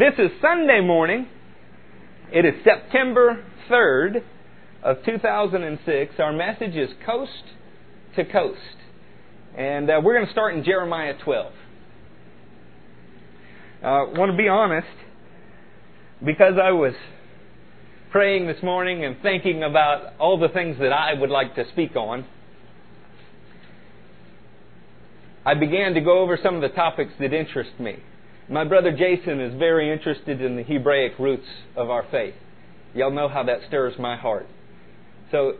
This is Sunday morning. It is September 3rd of 2006. Our message is Coast to Coast. And uh, we're going to start in Jeremiah 12. I uh, want to be honest, because I was praying this morning and thinking about all the things that I would like to speak on, I began to go over some of the topics that interest me. My brother Jason is very interested in the Hebraic roots of our faith. Y'all know how that stirs my heart. So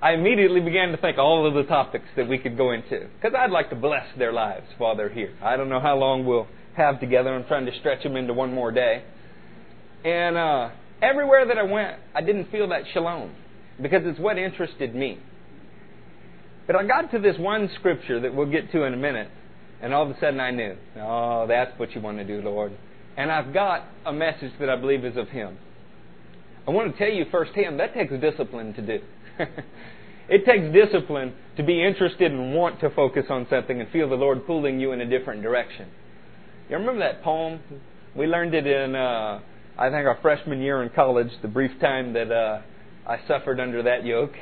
I immediately began to think all of the topics that we could go into because I'd like to bless their lives while they're here. I don't know how long we'll have together. I'm trying to stretch them into one more day. And uh, everywhere that I went, I didn't feel that shalom because it's what interested me. But I got to this one scripture that we'll get to in a minute, and all of a sudden I knew, oh, that's what you want to do, Lord. And I've got a message that I believe is of Him. I want to tell you firsthand, that takes discipline to do. it takes discipline to be interested and want to focus on something and feel the Lord pulling you in a different direction. You remember that poem? We learned it in, uh, I think, our freshman year in college, the brief time that uh, I suffered under that yoke,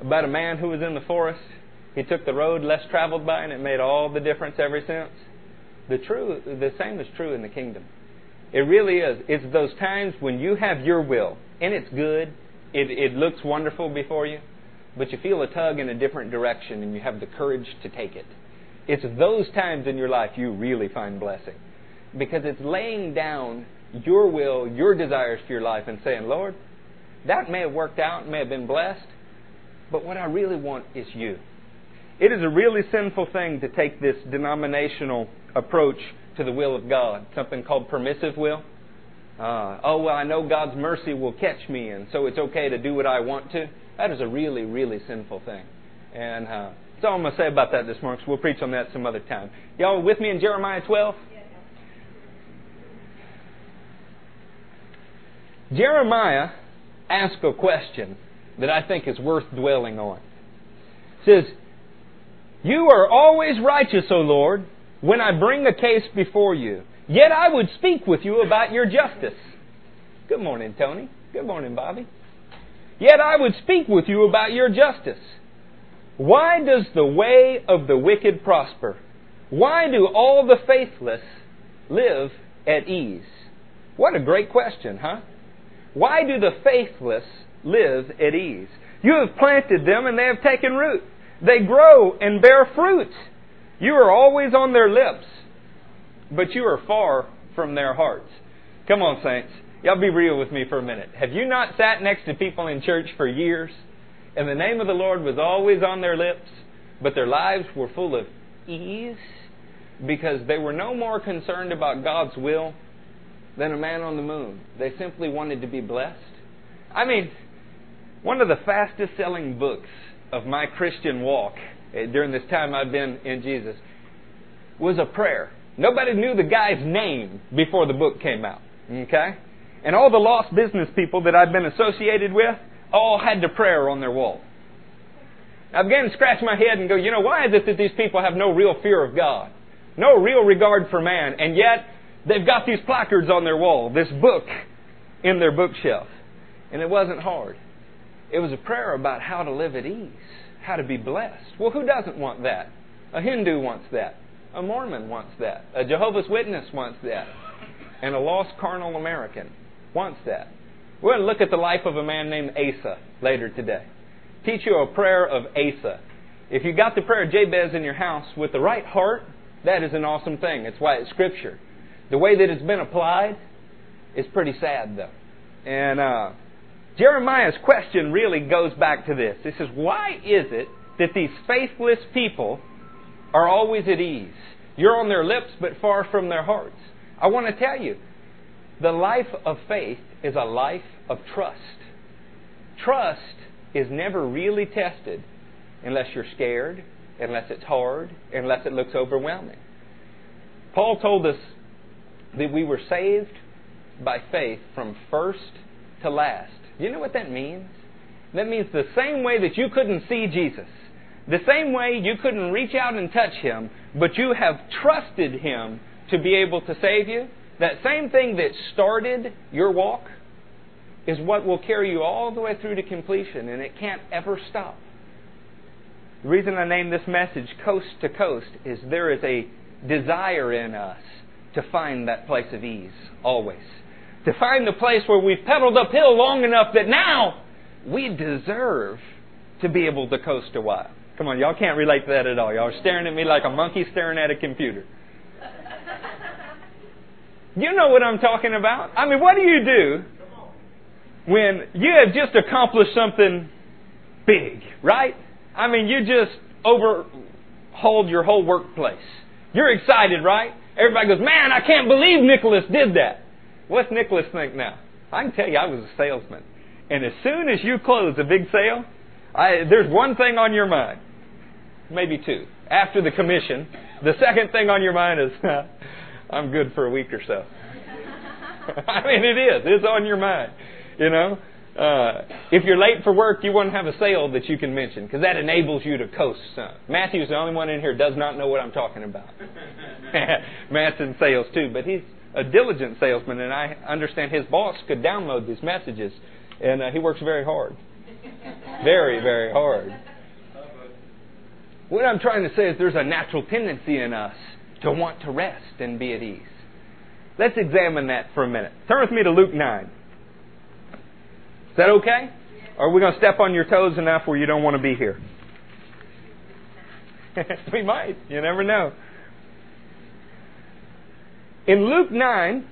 about a man who was in the forest. He took the road less traveled by, and it made all the difference ever since. The true, the same is true in the kingdom. It really is. It's those times when you have your will, and it's good, it, it looks wonderful before you, but you feel a tug in a different direction, and you have the courage to take it. It's those times in your life you really find blessing. Because it's laying down your will, your desires for your life, and saying, Lord, that may have worked out, may have been blessed, but what I really want is you. It is a really sinful thing to take this denominational approach to the will of God, something called permissive will. Uh, oh, well, I know God's mercy will catch me, and so it's okay to do what I want to. That is a really, really sinful thing. And uh, that's all I'm going to say about that this morning, so we'll preach on that some other time. Y'all with me in Jeremiah 12? Jeremiah asks a question that I think is worth dwelling on. It says, You are always righteous, O Lord, when I bring a case before you. Yet I would speak with you about your justice. Good morning, Tony. Good morning, Bobby. Yet I would speak with you about your justice. Why does the way of the wicked prosper? Why do all the faithless live at ease? What a great question, huh? Why do the faithless live at ease? You have planted them and they have taken root. They grow and bear fruit. You are always on their lips but you are far from their hearts. Come on, saints. Y'all be real with me for a minute. Have you not sat next to people in church for years, and the name of the Lord was always on their lips, but their lives were full of ease because they were no more concerned about God's will than a man on the moon? They simply wanted to be blessed. I mean, one of the fastest selling books of my Christian walk eh, during this time I've been in Jesus was a prayer Nobody knew the guy's name before the book came out. Okay? And all the lost business people that I've been associated with all had the prayer on their wall. I began to scratch my head and go, you know, why is it that these people have no real fear of God? No real regard for man, and yet they've got these placards on their wall, this book in their bookshelf. And it wasn't hard. It was a prayer about how to live at ease, how to be blessed. Well, who doesn't want that? A Hindu wants that. A Mormon wants that. A Jehovah's Witness wants that. And a lost carnal American wants that. We're going to look at the life of a man named Asa later today. Teach you a prayer of Asa. If you got the prayer of Jabez in your house with the right heart, that is an awesome thing. It's why it's Scripture. The way that it's been applied is pretty sad, though. And uh, Jeremiah's question really goes back to this. He says, Why is it that these faithless people are always at ease. You're on their lips, but far from their hearts. I want to tell you, the life of faith is a life of trust. Trust is never really tested unless you're scared, unless it's hard, unless it looks overwhelming. Paul told us that we were saved by faith from first to last. You know what that means? That means the same way that you couldn't see Jesus, the same way you couldn't reach out and touch him, but you have trusted him to be able to save you, that same thing that started your walk is what will carry you all the way through to completion, and it can't ever stop. The reason I named this message Coast to Coast is there is a desire in us to find that place of ease, always. To find the place where we've pedaled uphill long enough that now we deserve to be able to coast a while. Come on, y'all can't relate to that at all. Y'all are staring at me like a monkey staring at a computer. You know what I'm talking about. I mean, what do you do when you have just accomplished something big, right? I mean, you just overhauled your whole workplace. You're excited, right? Everybody goes, man, I can't believe Nicholas did that. What's Nicholas think now? I can tell you, I was a salesman. And as soon as you close a big sale, I, there's one thing on your mind. Maybe two. After the commission, the second thing on your mind is, I'm good for a week or so. I mean, it is. It's on your mind. You know? Uh, if you're late for work, you want to have a sale that you can mention because that enables you to coast some. Matthew's the only one in here does not know what I'm talking about. Matt's in sales too, but he's a diligent salesman, and I understand his boss could download these messages, and uh, he works very hard, very very hard. What I'm trying to say is there's a natural tendency in us to want to rest and be at ease. Let's examine that for a minute. Turn with me to Luke 9. Is that okay? Or are we going to step on your toes enough where you don't want to be here? we might. You never know. In Luke 9,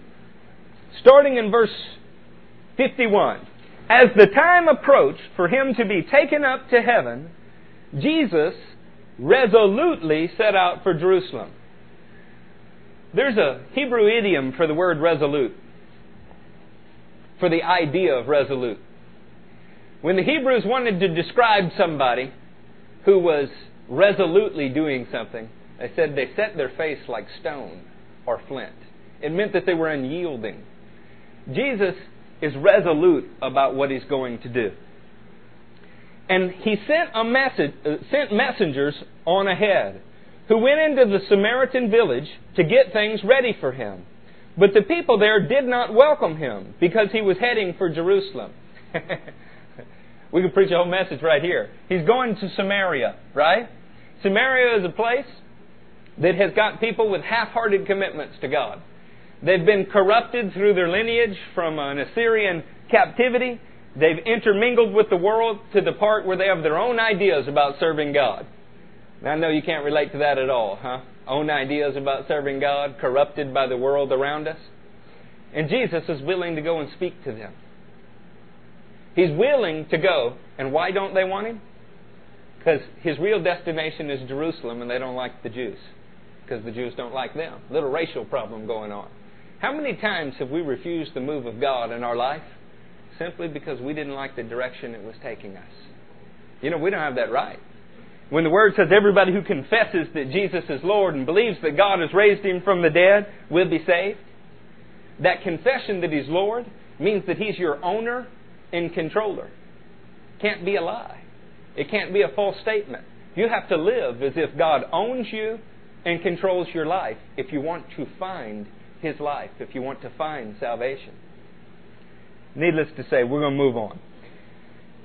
starting in verse 51, as the time approached for him to be taken up to heaven, Jesus resolutely set out for Jerusalem. There's a Hebrew idiom for the word resolute, for the idea of resolute. When the Hebrews wanted to describe somebody who was resolutely doing something, they said they set their face like stone or flint. It meant that they were unyielding. Jesus is resolute about what he's going to do. And he sent a message, uh, sent messengers on ahead who went into the Samaritan village to get things ready for him. But the people there did not welcome him because he was heading for Jerusalem. we could preach a whole message right here. He's going to Samaria, right? Samaria is a place that has got people with half hearted commitments to God. They've been corrupted through their lineage from an Assyrian captivity. They've intermingled with the world to the part where they have their own ideas about serving God. Now, I know you can't relate to that at all, huh? Own ideas about serving God, corrupted by the world around us. And Jesus is willing to go and speak to them. He's willing to go. And why don't they want him? Because his real destination is Jerusalem and they don't like the Jews. Because the Jews don't like them. Little racial problem going on. How many times have we refused the move of God in our life simply because we didn't like the direction it was taking us? You know, we don't have that right. When the Word says everybody who confesses that Jesus is Lord and believes that God has raised Him from the dead will be saved, that confession that He's Lord means that He's your owner and controller. Can't be a lie. It can't be a false statement. You have to live as if God owns you and controls your life if you want to find His life, if you want to find salvation. Needless to say, we're going to move on.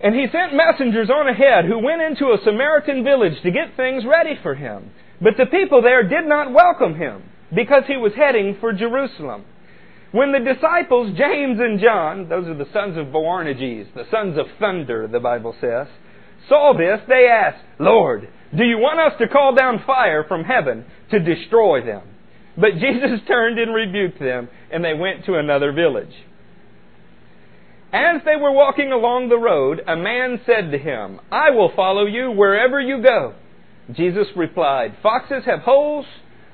And he sent messengers on ahead who went into a Samaritan village to get things ready for him. But the people there did not welcome him because he was heading for Jerusalem. When the disciples, James and John, those are the sons of Boanerges, the sons of thunder, the Bible says, saw this, they asked, Lord, do you want us to call down fire from heaven to destroy them? But Jesus turned and rebuked them, and they went to another village. As they were walking along the road, a man said to him, I will follow you wherever you go. Jesus replied, Foxes have holes,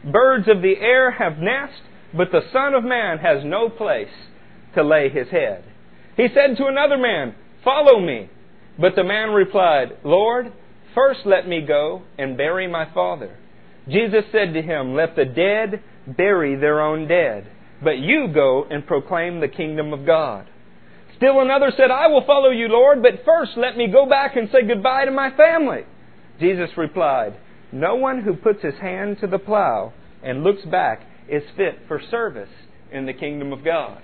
birds of the air have nests, but the Son of Man has no place to lay his head. He said to another man, Follow me. But the man replied, Lord, first let me go and bury my father. Jesus said to him, Let the dead bury their own dead, but you go and proclaim the kingdom of God. Still another said, I will follow you, Lord, but first let me go back and say goodbye to my family. Jesus replied, No one who puts his hand to the plow and looks back is fit for service in the kingdom of God.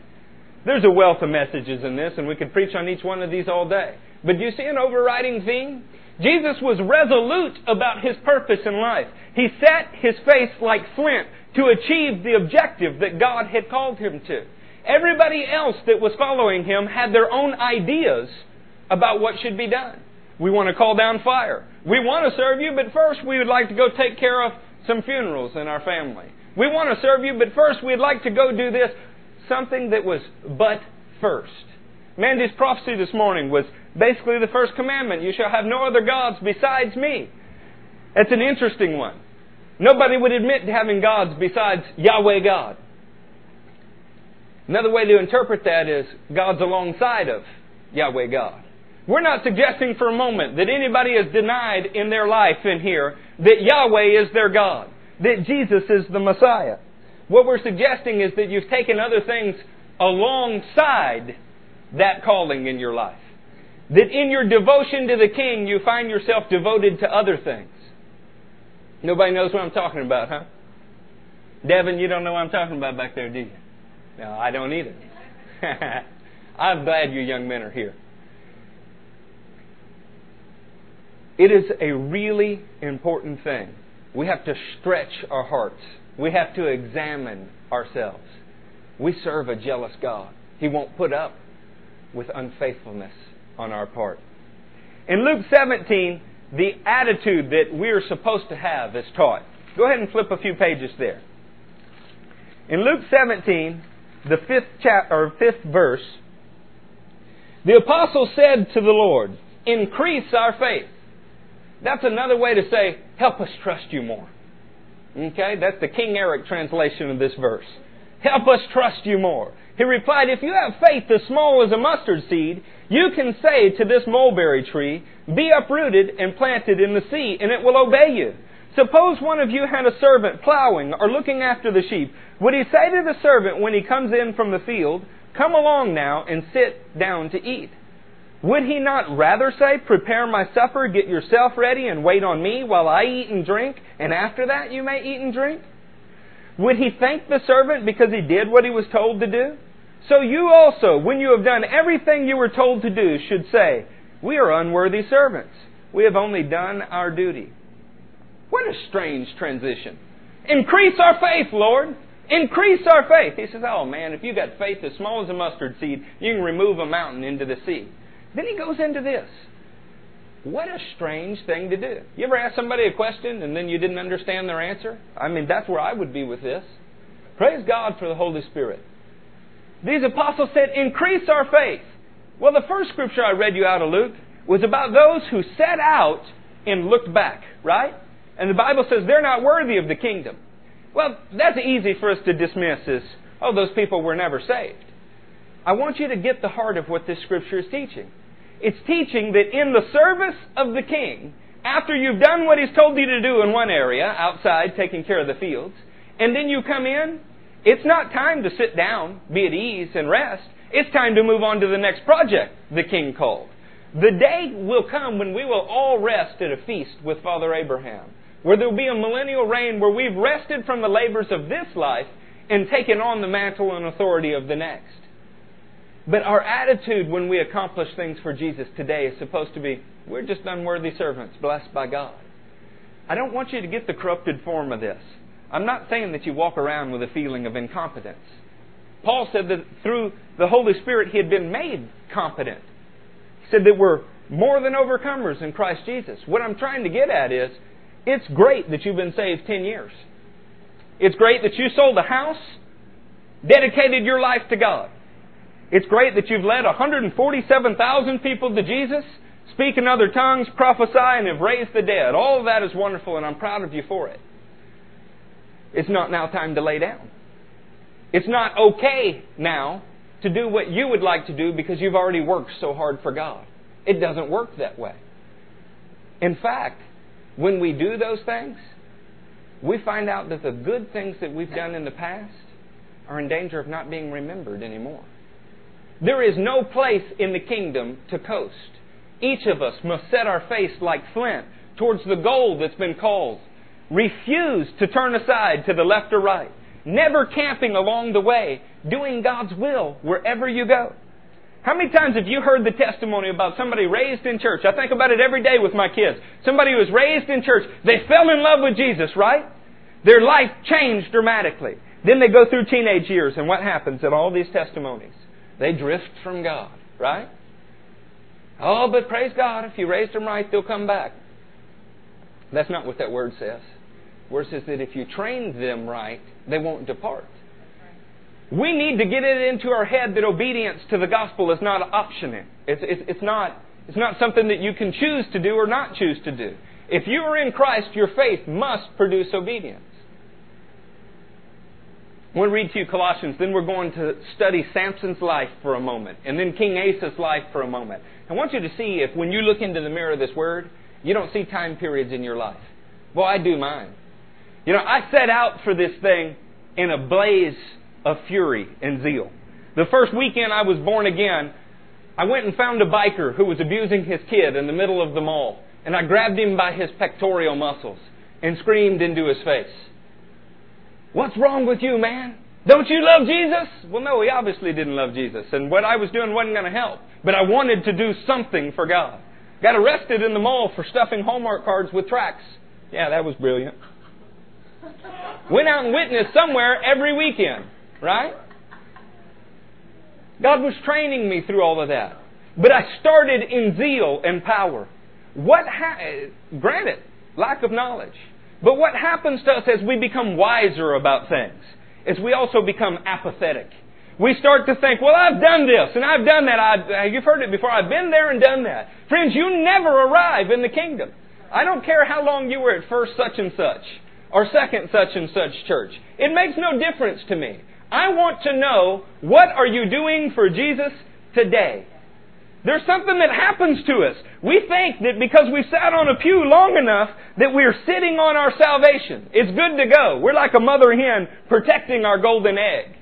There's a wealth of messages in this, and we could preach on each one of these all day. But do you see an overriding theme? Jesus was resolute about his purpose in life. He set his face like flint to achieve the objective that God had called him to. Everybody else that was following him had their own ideas about what should be done. We want to call down fire. We want to serve you, but first we would like to go take care of some funerals in our family. We want to serve you, but first we'd like to go do this. Something that was but first. Mandy's prophecy this morning was basically the first commandment you shall have no other gods besides me. It's an interesting one. Nobody would admit to having gods besides Yahweh God. Another way to interpret that is God's alongside of Yahweh God. We're not suggesting for a moment that anybody has denied in their life in here that Yahweh is their God, that Jesus is the Messiah. What we're suggesting is that you've taken other things alongside that calling in your life. That in your devotion to the King, you find yourself devoted to other things. Nobody knows what I'm talking about, huh? Devin, you don't know what I'm talking about back there, do you? No, I don't either. I'm glad you young men are here. It is a really important thing. We have to stretch our hearts. We have to examine ourselves. We serve a jealous God. He won't put up with unfaithfulness on our part. In Luke 17, the attitude that we're supposed to have is taught. Go ahead and flip a few pages there. In Luke 17, the fifth chapter or fifth verse, the apostle said to the Lord, "Increase our faith." That's another way to say, "Help us trust you more." Okay, that's the King Eric translation of this verse. Help us trust you more. He replied, If you have faith as small as a mustard seed, you can say to this mulberry tree, Be uprooted and planted in the sea, and it will obey you. Suppose one of you had a servant plowing or looking after the sheep. Would he say to the servant when he comes in from the field, Come along now and sit down to eat? Would he not rather say, Prepare my supper, get yourself ready, and wait on me while I eat and drink, and after that you may eat and drink? Would he thank the servant because he did what he was told to do? So you also, when you have done everything you were told to do, should say, We are unworthy servants. We have only done our duty. What a strange transition. Increase our faith, Lord. Increase our faith. He says, Oh man, if you've got faith as small as a mustard seed, you can remove a mountain into the sea. Then he goes into this. What a strange thing to do. You ever ask somebody a question and then you didn't understand their answer? I mean, that's where I would be with this. Praise God for the Holy Spirit. These apostles said, increase our faith. Well, the first scripture I read you out of Luke was about those who set out and looked back, right? And the Bible says they're not worthy of the kingdom. Well, that's easy for us to dismiss as, oh, those people were never saved. I want you to get the heart of what this scripture is teaching. It's teaching that in the service of the king, after you've done what he's told you to do in one area, outside taking care of the fields, and then you come in, it's not time to sit down, be at ease, and rest. It's time to move on to the next project the king called. The day will come when we will all rest at a feast with Father Abraham, where there will be a millennial reign where we've rested from the labors of this life and taken on the mantle and authority of the next. But our attitude when we accomplish things for Jesus today is supposed to be, we're just unworthy servants blessed by God. I don't want you to get the corrupted form of this. I'm not saying that you walk around with a feeling of incompetence. Paul said that through the Holy Spirit he had been made competent. He said that we're more than overcomers in Christ Jesus. What I'm trying to get at is, it's great that you've been saved 10 years. It's great that you sold a house, dedicated your life to God. It's great that you've led 147,000 people to Jesus, speak in other tongues, prophesy, and have raised the dead. All of that is wonderful, and I'm proud of you for it. It's not now time to lay down. It's not okay now to do what you would like to do because you've already worked so hard for God. It doesn't work that way. In fact, when we do those things, we find out that the good things that we've done in the past are in danger of not being remembered anymore. There is no place in the kingdom to coast. Each of us must set our face like flint towards the goal that's been called. Refuse to turn aside to the left or right. never camping along the way, doing God's will wherever you go. How many times have you heard the testimony about somebody raised in church? I think about it every day with my kids. Somebody who was raised in church, they fell in love with Jesus, right? Their life changed dramatically. Then they go through teenage years, and what happens in all these testimonies? They drift from God, right? Oh, but praise God, if you raise them right, they'll come back. That's not what that word says. Word says that if you train them right, they won't depart. We need to get it into our head that obedience to the gospel is not optional. It's, it's, it's, not, it's not something that you can choose to do or not choose to do. If you are in Christ, your faith must produce obedience. I want to read to you Colossians, then we're going to study Samson's life for a moment, and then King Asa's life for a moment. I want you to see if when you look into the mirror of this word, you don't see time periods in your life. Well, I do mine. You know, I set out for this thing in a blaze of fury and zeal. The first weekend I was born again, I went and found a biker who was abusing his kid in the middle of the mall, and I grabbed him by his pectoral muscles and screamed into his face. What's wrong with you, man? Don't you love Jesus? Well, no, he obviously didn't love Jesus, and what I was doing wasn't going to help. But I wanted to do something for God. Got arrested in the mall for stuffing Hallmark cards with tracts. Yeah, that was brilliant. Went out and witnessed somewhere every weekend, right? God was training me through all of that. But I started in zeal and power. What ha- granted, lack of knowledge. But what happens to us as we become wiser about things is we also become apathetic. We start to think, well, I've done this and I've done that. I, uh, you've heard it before. I've been there and done that. Friends, you never arrive in the kingdom. I don't care how long you were at first such and such or second such and such church. It makes no difference to me. I want to know what are you doing for Jesus today? There's something that happens to us. We think that because we sat on a pew long enough that we're sitting on our salvation. It's good to go. We're like a mother hen protecting our golden egg.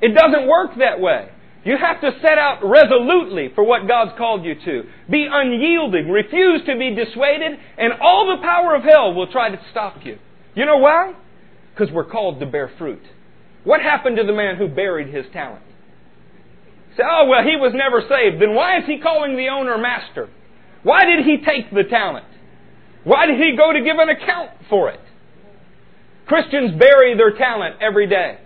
It doesn't work that way. You have to set out resolutely for what God's called you to. Be unyielding. Refuse to be dissuaded, and all the power of hell will try to stop you. You know why? Because we're called to bear fruit. What happened to the man who buried his talent? Say, oh, well, he was never saved. Then why is he calling the owner master? Why did he take the talent? Why did he go to give an account for it? Christians bury their talent every day.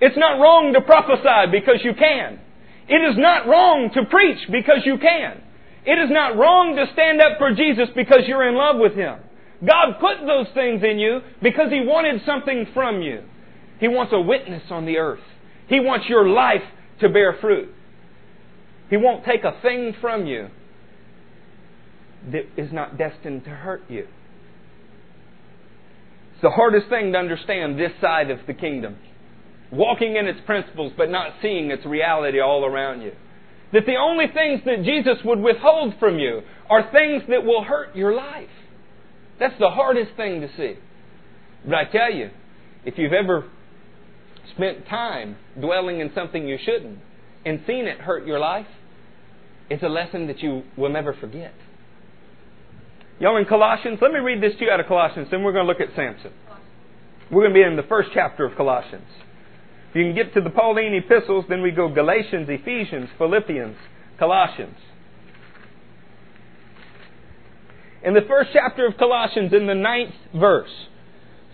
It's not wrong to prophesy because you can. It is not wrong to preach because you can. It is not wrong to stand up for Jesus because you're in love with Him. God put those things in you because He wanted something from you. He wants a witness on the earth. He wants your life to bear fruit. He won't take a thing from you that is not destined to hurt you. It's the hardest thing to understand this side of the kingdom walking in its principles but not seeing its reality all around you. That the only things that Jesus would withhold from you are things that will hurt your life. That's the hardest thing to see. But I tell you, if you've ever spent time dwelling in something you shouldn't and seen it hurt your life, it's a lesson that you will never forget. Y'all in Colossians? Let me read this to you out of Colossians, then we're going to look at Samson. We're going to be in the first chapter of Colossians. If you can get to the Pauline epistles, then we go Galatians, Ephesians, Philippians, Colossians. In the first chapter of Colossians, in the ninth verse,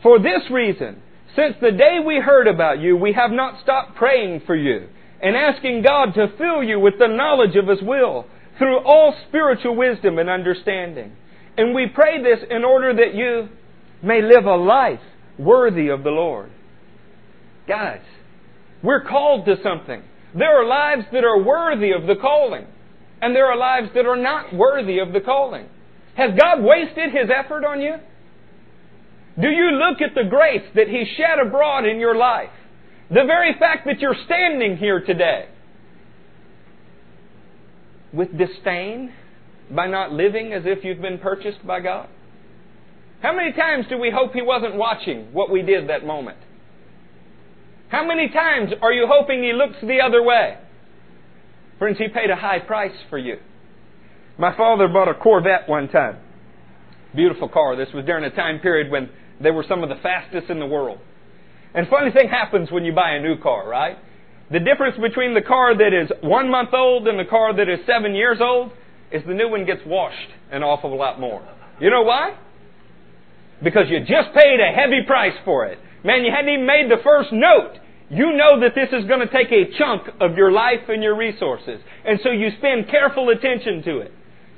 for this reason, since the day we heard about you, we have not stopped praying for you and asking God to fill you with the knowledge of His will through all spiritual wisdom and understanding. And we pray this in order that you may live a life worthy of the Lord. Guys, we're called to something. There are lives that are worthy of the calling, and there are lives that are not worthy of the calling. Has God wasted His effort on you? Do you look at the grace that He shed abroad in your life? The very fact that you're standing here today with disdain by not living as if you've been purchased by God? How many times do we hope He wasn't watching what we did that moment? How many times are you hoping he looks the other way? Friends, he paid a high price for you. My father bought a Corvette one time. Beautiful car. This was during a time period when they were some of the fastest in the world. And funny thing happens when you buy a new car, right? The difference between the car that is one month old and the car that is seven years old is the new one gets washed an awful lot more. You know why? Because you just paid a heavy price for it. Man, you hadn't even made the first note. You know that this is going to take a chunk of your life and your resources. And so you spend careful attention to it.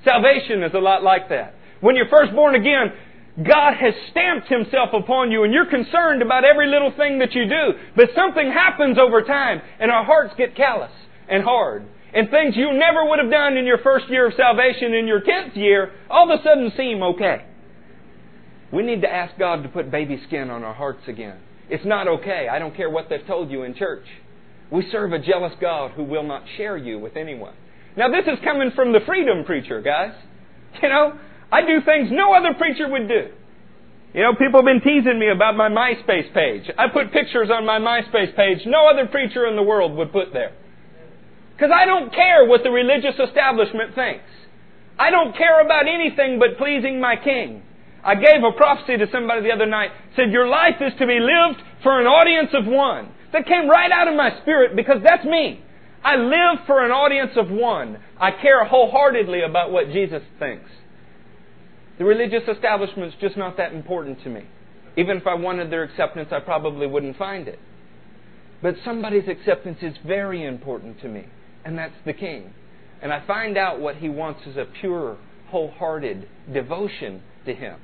Salvation is a lot like that. When you're first born again, God has stamped Himself upon you and you're concerned about every little thing that you do. But something happens over time and our hearts get callous and hard. And things you never would have done in your first year of salvation, in your tenth year, all of a sudden seem okay. We need to ask God to put baby skin on our hearts again. It's not okay. I don't care what they've told you in church. We serve a jealous God who will not share you with anyone. Now, this is coming from the freedom preacher, guys. You know, I do things no other preacher would do. You know, people have been teasing me about my MySpace page. I put pictures on my MySpace page no other preacher in the world would put there. Because I don't care what the religious establishment thinks. I don't care about anything but pleasing my king. I gave a prophecy to somebody the other night. Said, Your life is to be lived for an audience of one. That came right out of my spirit because that's me. I live for an audience of one. I care wholeheartedly about what Jesus thinks. The religious establishment's just not that important to me. Even if I wanted their acceptance, I probably wouldn't find it. But somebody's acceptance is very important to me, and that's the King. And I find out what he wants is a pure, wholehearted devotion to him.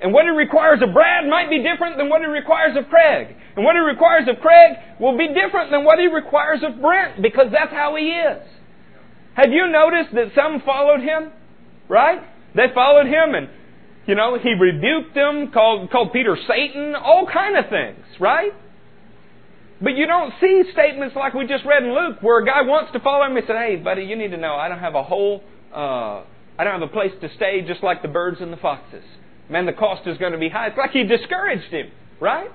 And what he requires of Brad might be different than what he requires of Craig. And what he requires of Craig will be different than what he requires of Brent because that's how he is. Have you noticed that some followed him? Right? They followed him and, you know, he rebuked them, called, called Peter Satan, all kind of things, right? But you don't see statements like we just read in Luke where a guy wants to follow him and said, hey, buddy, you need to know I don't have a whole, uh, I don't have a place to stay just like the birds and the foxes. Man, the cost is going to be high. It's like he discouraged him, right?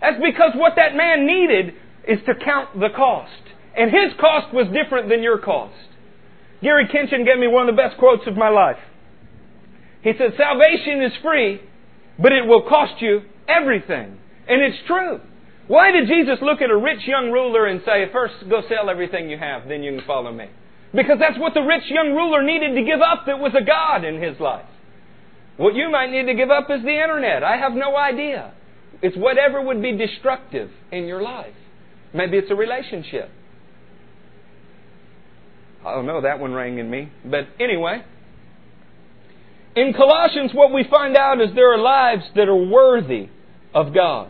That's because what that man needed is to count the cost. And his cost was different than your cost. Gary Kinchin gave me one of the best quotes of my life. He said, Salvation is free, but it will cost you everything. And it's true. Why did Jesus look at a rich young ruler and say, First go sell everything you have, then you can follow me? Because that's what the rich young ruler needed to give up that was a God in his life. What you might need to give up is the internet. I have no idea. It's whatever would be destructive in your life. Maybe it's a relationship. I don't know, that one rang in me. But anyway, in Colossians, what we find out is there are lives that are worthy of God.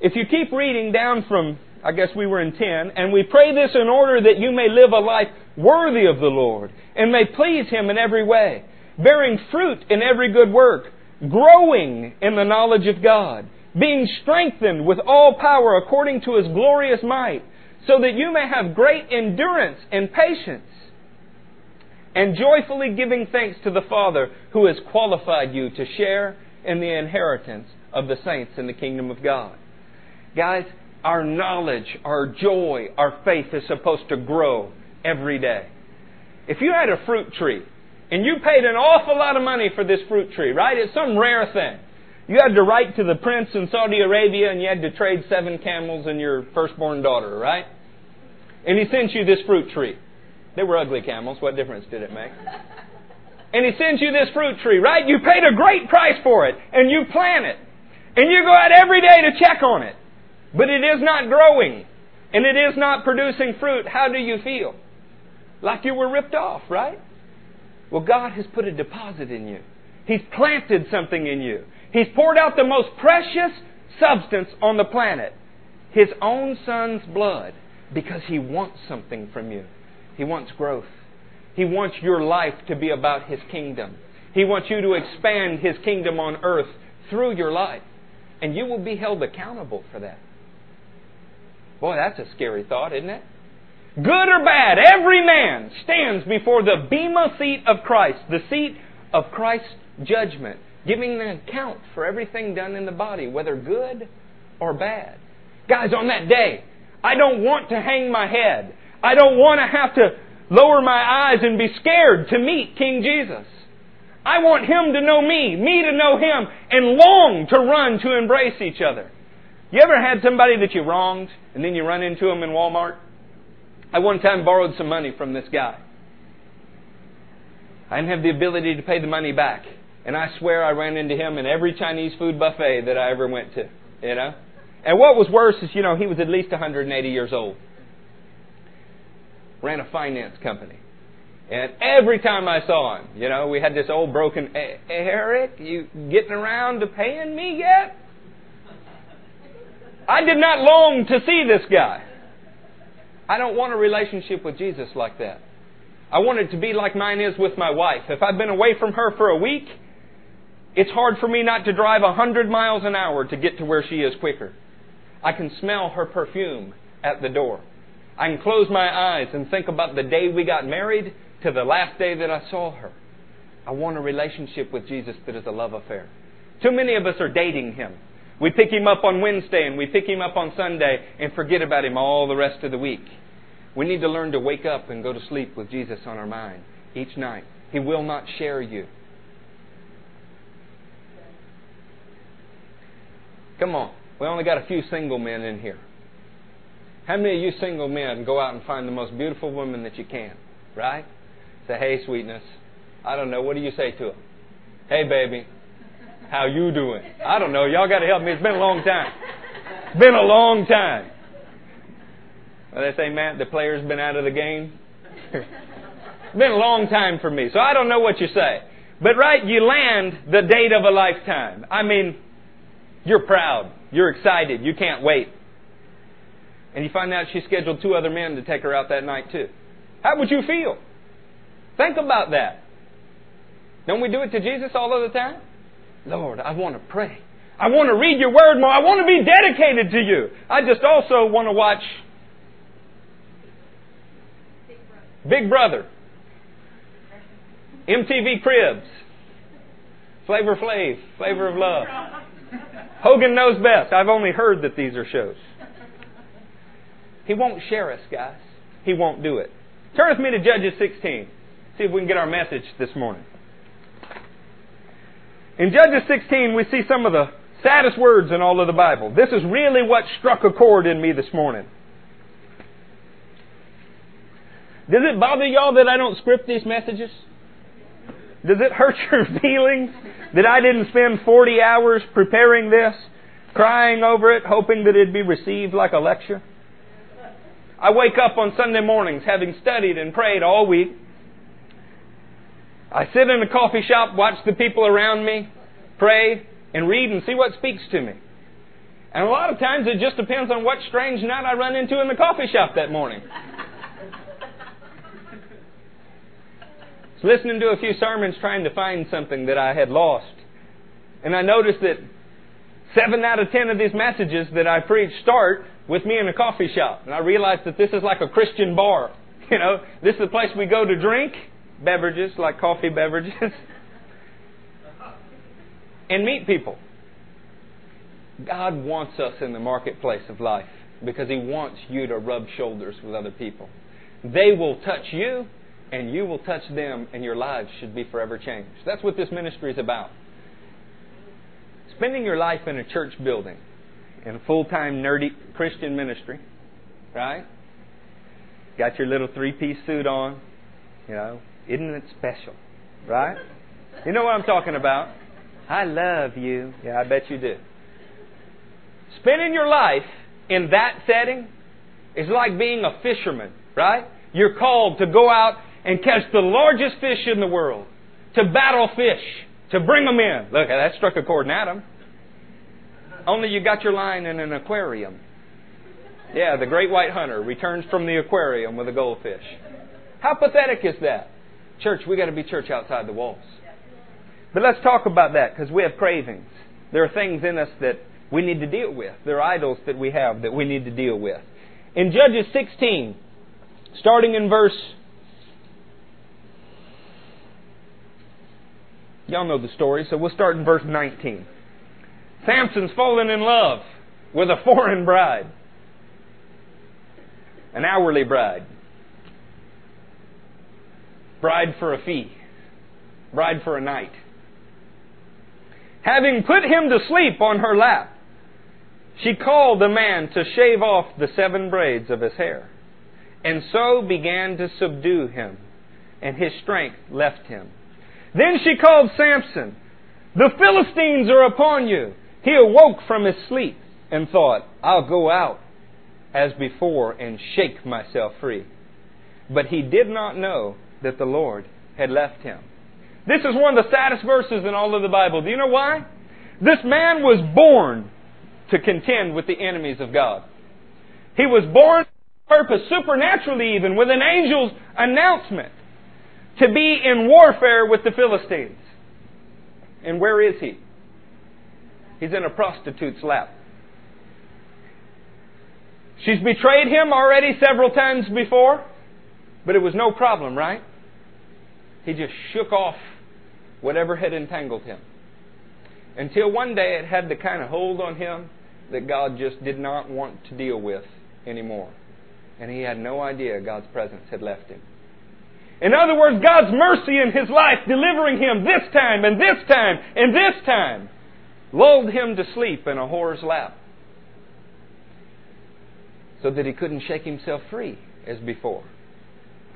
If you keep reading down from, I guess we were in 10, and we pray this in order that you may live a life worthy of the Lord and may please Him in every way bearing fruit in every good work, growing in the knowledge of God, being strengthened with all power according to His glorious might, so that you may have great endurance and patience, and joyfully giving thanks to the Father who has qualified you to share in the inheritance of the saints in the kingdom of God. Guys, our knowledge, our joy, our faith is supposed to grow every day. If you had a fruit tree and you paid an awful lot of money for this fruit tree, right? It's some rare thing. You had to write to the prince in Saudi Arabia and you had to trade seven camels and your firstborn daughter, right? And he sends you this fruit tree. They were ugly camels. What difference did it make? And he sends you this fruit tree, right? You paid a great price for it and you plant it. And you go out every day to check on it. But it is not growing and it is not producing fruit. How do you feel? Like you were ripped off, right? Well, God has put a deposit in you. He's planted something in you. He's poured out the most precious substance on the planet, His own Son's blood, because He wants something from you. He wants growth. He wants your life to be about His kingdom. He wants you to expand His kingdom on earth through your life. And you will be held accountable for that. Boy, that's a scary thought, isn't it? good or bad, every man stands before the bema seat of Christ, the seat of Christ's judgment, giving an account for everything done in the body, whether good or bad. Guys, on that day, I don't want to hang my head. I don't want to have to lower my eyes and be scared to meet King Jesus. I want Him to know me, me to know Him, and long to run to embrace each other. You ever had somebody that you wronged and then you run into them in Walmart? I one time borrowed some money from this guy. I didn't have the ability to pay the money back. And I swear I ran into him in every Chinese food buffet that I ever went to. You know? And what was worse is, you know, he was at least 180 years old. Ran a finance company. And every time I saw him, you know, we had this old broken, Eric, you getting around to paying me yet? I did not long to see this guy. I don't want a relationship with Jesus like that. I want it to be like mine is with my wife. If I've been away from her for a week, it's hard for me not to drive a hundred miles an hour to get to where she is quicker. I can smell her perfume at the door. I can close my eyes and think about the day we got married to the last day that I saw her. I want a relationship with Jesus that is a love affair. Too many of us are dating him. We pick him up on Wednesday and we pick him up on Sunday and forget about him all the rest of the week. We need to learn to wake up and go to sleep with Jesus on our mind each night. He will not share you. Come on. We only got a few single men in here. How many of you single men go out and find the most beautiful woman that you can? Right? Say, hey, sweetness. I don't know. What do you say to them? Hey, baby. How you doing? I don't know. Y'all got to help me. It's been a long time. It's been a long time. Well, they say, Matt, the player's been out of the game. it's been a long time for me. So I don't know what you say. But right, you land the date of a lifetime. I mean, you're proud. You're excited. You can't wait. And you find out she scheduled two other men to take her out that night too. How would you feel? Think about that. Don't we do it to Jesus all of the time? Lord, I want to pray. I want to read your word more. I want to be dedicated to you. I just also want to watch Big Brother, MTV Cribs, Flavor Flav, Flavor of Love. Hogan knows best. I've only heard that these are shows. He won't share us, guys. He won't do it. Turn with me to Judges 16. See if we can get our message this morning. In Judges 16, we see some of the saddest words in all of the Bible. This is really what struck a chord in me this morning. Does it bother y'all that I don't script these messages? Does it hurt your feelings that I didn't spend 40 hours preparing this, crying over it, hoping that it'd be received like a lecture? I wake up on Sunday mornings having studied and prayed all week. I sit in a coffee shop, watch the people around me, pray, and read and see what speaks to me. And a lot of times it just depends on what strange nut I run into in the coffee shop that morning. listening to a few sermons trying to find something that I had lost. And I noticed that seven out of ten of these messages that I preach start with me in a coffee shop. And I realized that this is like a Christian bar. You know, this is the place we go to drink beverages, like coffee beverages, and meet people. God wants us in the marketplace of life because He wants you to rub shoulders with other people. They will touch you, and you will touch them, and your lives should be forever changed. That's what this ministry is about. Spending your life in a church building, in a full time nerdy Christian ministry, right? Got your little three piece suit on, you know, isn't it special? Right? You know what I'm talking about. I love you. Yeah, I bet you do. Spending your life in that setting is like being a fisherman, right? You're called to go out and catch the largest fish in the world, to battle fish, to bring them in. Look, that struck a chord in Adam. Only you got your line in an aquarium. Yeah, the great white hunter returns from the aquarium with a goldfish. How pathetic is that? Church, we got to be church outside the walls. But let's talk about that because we have cravings. There are things in us that we need to deal with. There are idols that we have that we need to deal with. In Judges 16, starting in verse Y'all know the story, so we'll start in verse 19. Samson's fallen in love with a foreign bride, an hourly bride, bride for a fee, bride for a night. Having put him to sleep on her lap, she called the man to shave off the seven braids of his hair, and so began to subdue him, and his strength left him. Then she called Samson. The Philistines are upon you. He awoke from his sleep and thought, I'll go out as before and shake myself free. But he did not know that the Lord had left him. This is one of the saddest verses in all of the Bible. Do you know why? This man was born to contend with the enemies of God. He was born purpose, supernaturally even, with an angel's announcement to be in warfare with the Philistines. And where is he? He's in a prostitute's lap. She's betrayed him already several times before, but it was no problem, right? He just shook off whatever had entangled him. Until one day it had the kind of hold on him that God just did not want to deal with anymore. And he had no idea God's presence had left him. In other words, God's mercy in his life, delivering him this time and this time and this time, lulled him to sleep in a whore's lap so that he couldn't shake himself free as before.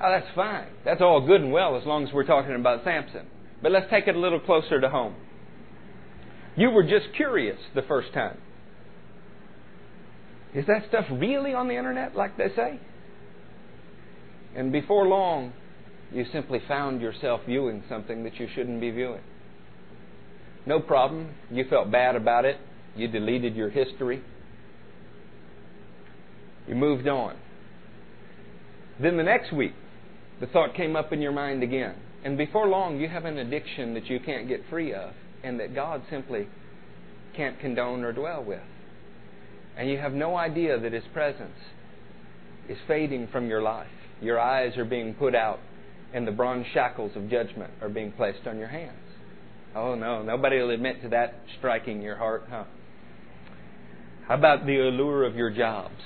Oh, that's fine. That's all good and well as long as we're talking about Samson. But let's take it a little closer to home. You were just curious the first time. Is that stuff really on the internet, like they say? And before long, you simply found yourself viewing something that you shouldn't be viewing. No problem. You felt bad about it. You deleted your history. You moved on. Then the next week, the thought came up in your mind again. And before long, you have an addiction that you can't get free of and that God simply can't condone or dwell with. And you have no idea that His presence is fading from your life. Your eyes are being put out, and the bronze shackles of judgment are being placed on your hands. Oh, no, nobody will admit to that striking your heart, huh? How about the allure of your jobs?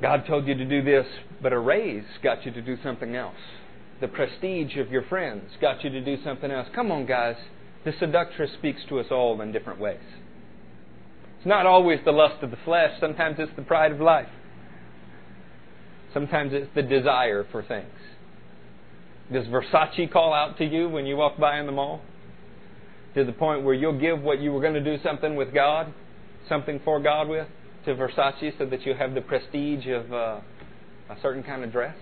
God told you to do this, but a raise got you to do something else. The prestige of your friends got you to do something else. Come on, guys. The seductress speaks to us all in different ways. It's not always the lust of the flesh, sometimes it's the pride of life. Sometimes it's the desire for things. Does Versace call out to you when you walk by in the mall? To the point where you'll give what you were going to do something with God, something for God with? to Versace so that you have the prestige of uh, a certain kind of dress?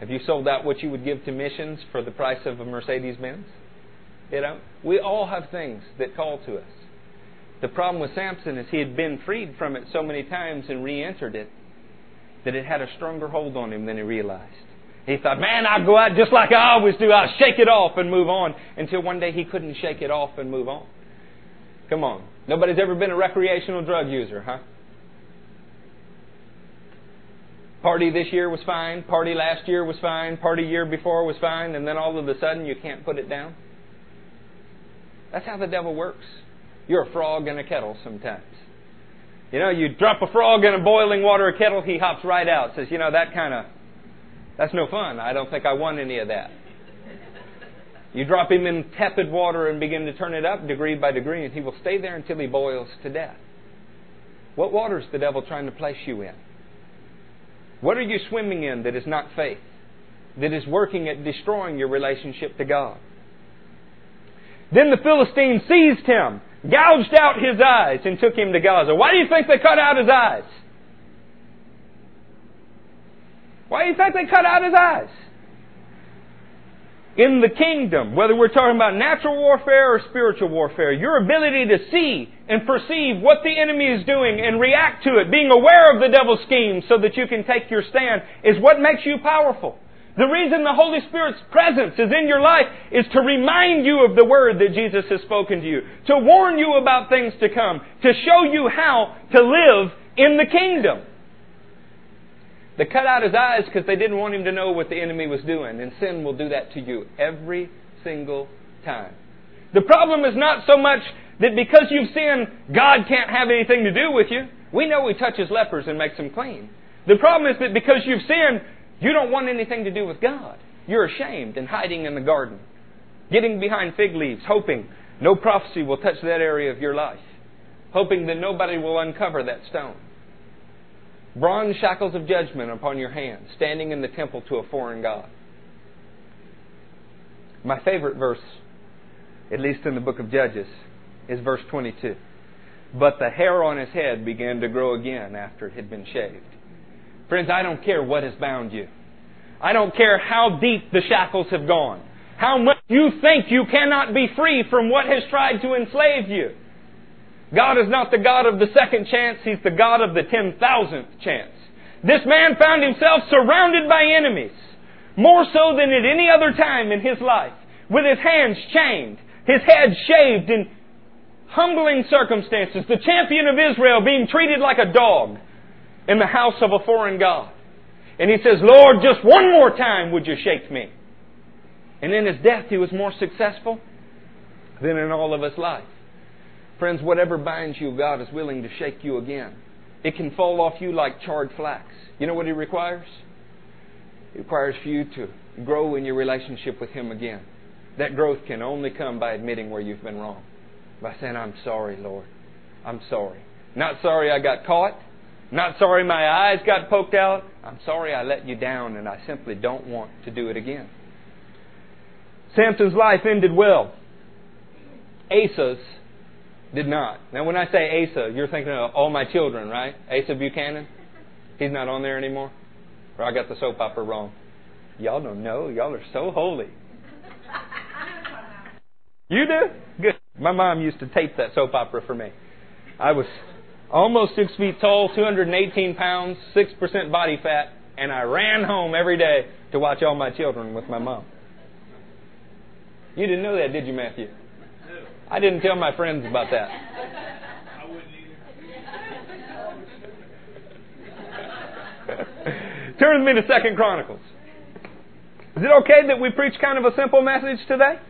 Have you sold out what you would give to missions for the price of a Mercedes Benz? You know, we all have things that call to us. The problem with Samson is he had been freed from it so many times and re entered it that it had a stronger hold on him than he realized. He thought, man, I'll go out just like I always do. I'll shake it off and move on. Until one day he couldn't shake it off and move on. Come on. Nobody's ever been a recreational drug user, huh? Party this year was fine, party last year was fine, party year before was fine, and then all of a sudden you can't put it down. That's how the devil works. You're a frog in a kettle sometimes. You know, you drop a frog in a boiling water kettle, he hops right out. Says, you know, that kind of, that's no fun. I don't think I want any of that. You drop him in tepid water and begin to turn it up degree by degree, and he will stay there until he boils to death. What water is the devil trying to place you in? What are you swimming in that is not faith, that is working at destroying your relationship to God? Then the Philistine seized him, gouged out his eyes, and took him to Gaza. Why do you think they cut out his eyes? Why do you think they cut out his eyes? in the kingdom, whether we're talking about natural warfare or spiritual warfare, your ability to see and perceive what the enemy is doing and react to it, being aware of the devil's schemes so that you can take your stand, is what makes you powerful. The reason the Holy Spirit's presence is in your life is to remind you of the word that Jesus has spoken to you, to warn you about things to come, to show you how to live in the kingdom. They cut out his eyes because they didn't want him to know what the enemy was doing. And sin will do that to you every single time. The problem is not so much that because you've sinned, God can't have anything to do with you. We know He touches lepers and makes them clean. The problem is that because you've sinned, you don't want anything to do with God. You're ashamed and hiding in the garden, getting behind fig leaves, hoping No prophecy will touch that area of your life, hoping that nobody will uncover that stone. Bronze shackles of judgment upon your hands, standing in the temple to a foreign God. My favorite verse, at least in the book of Judges, is verse 22. But the hair on his head began to grow again after it had been shaved. Friends, I don't care what has bound you. I don't care how deep the shackles have gone. How much you think you cannot be free from what has tried to enslave you. God is not the God of the second chance, He's the God of the ten thousandth chance. This man found himself surrounded by enemies, more so than at any other time in his life, with his hands chained, his head shaved in humbling circumstances, the champion of Israel being treated like a dog in the house of a foreign God. And he says, Lord, just one more time would you shake me? And in his death, he was more successful than in all of his life. Friends, whatever binds you, God is willing to shake you again. It can fall off you like charred flax. You know what He requires? It requires for you to grow in your relationship with Him again. That growth can only come by admitting where you've been wrong. By saying, I'm sorry, Lord. I'm sorry. Not sorry I got caught. Not sorry my eyes got poked out. I'm sorry I let you down and I simply don't want to do it again. Samson's life ended well. Asa's did not. Now, when I say Asa, you're thinking of all my children, right? Asa Buchanan? He's not on there anymore? Or I got the soap opera wrong? Y'all don't know. Y'all are so holy. You do? Good. My mom used to tape that soap opera for me. I was almost six feet tall, 218 pounds, 6% body fat, and I ran home every day to watch all my children with my mom. You didn't know that, did you, Matthew? I didn't tell my friends about that. I wouldn't either. Turn with me to Second Chronicles. Is it okay that we preach kind of a simple message today?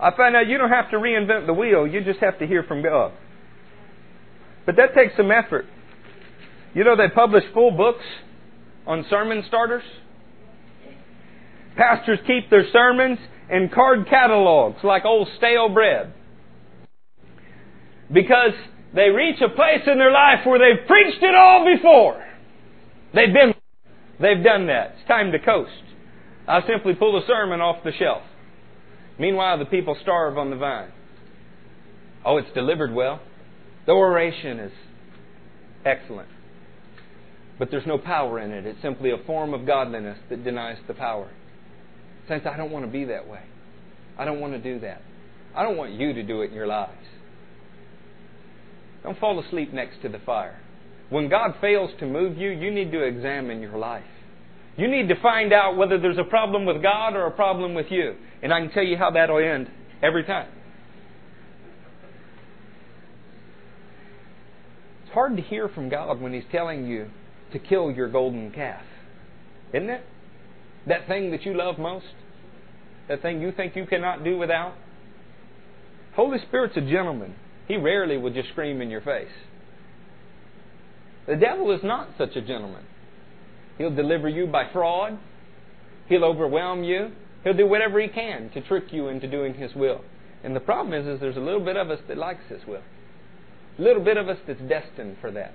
I find out you don't have to reinvent the wheel, you just have to hear from God. But that takes some effort. You know, they publish full books on sermon starters. Pastors keep their sermons in card catalogs like old stale bread. Because they reach a place in their life where they've preached it all before. They've been, they've done that. It's time to coast. I simply pull a sermon off the shelf. Meanwhile, the people starve on the vine. Oh, it's delivered well. The oration is excellent. But there's no power in it. It's simply a form of godliness that denies the power. Saints, I don't want to be that way. I don't want to do that. I don't want you to do it in your lives. Don't fall asleep next to the fire. When God fails to move you, you need to examine your life. You need to find out whether there's a problem with God or a problem with you. And I can tell you how that'll end every time. It's hard to hear from God when He's telling you to kill your golden calf. Isn't it? That thing that you love most? That thing you think you cannot do without? Holy Spirit's a gentleman. He rarely will just scream in your face. The devil is not such a gentleman. He'll deliver you by fraud. He'll overwhelm you. He'll do whatever he can to trick you into doing his will. And the problem is, is there's a little bit of us that likes his will. Little bit of us that's destined for that.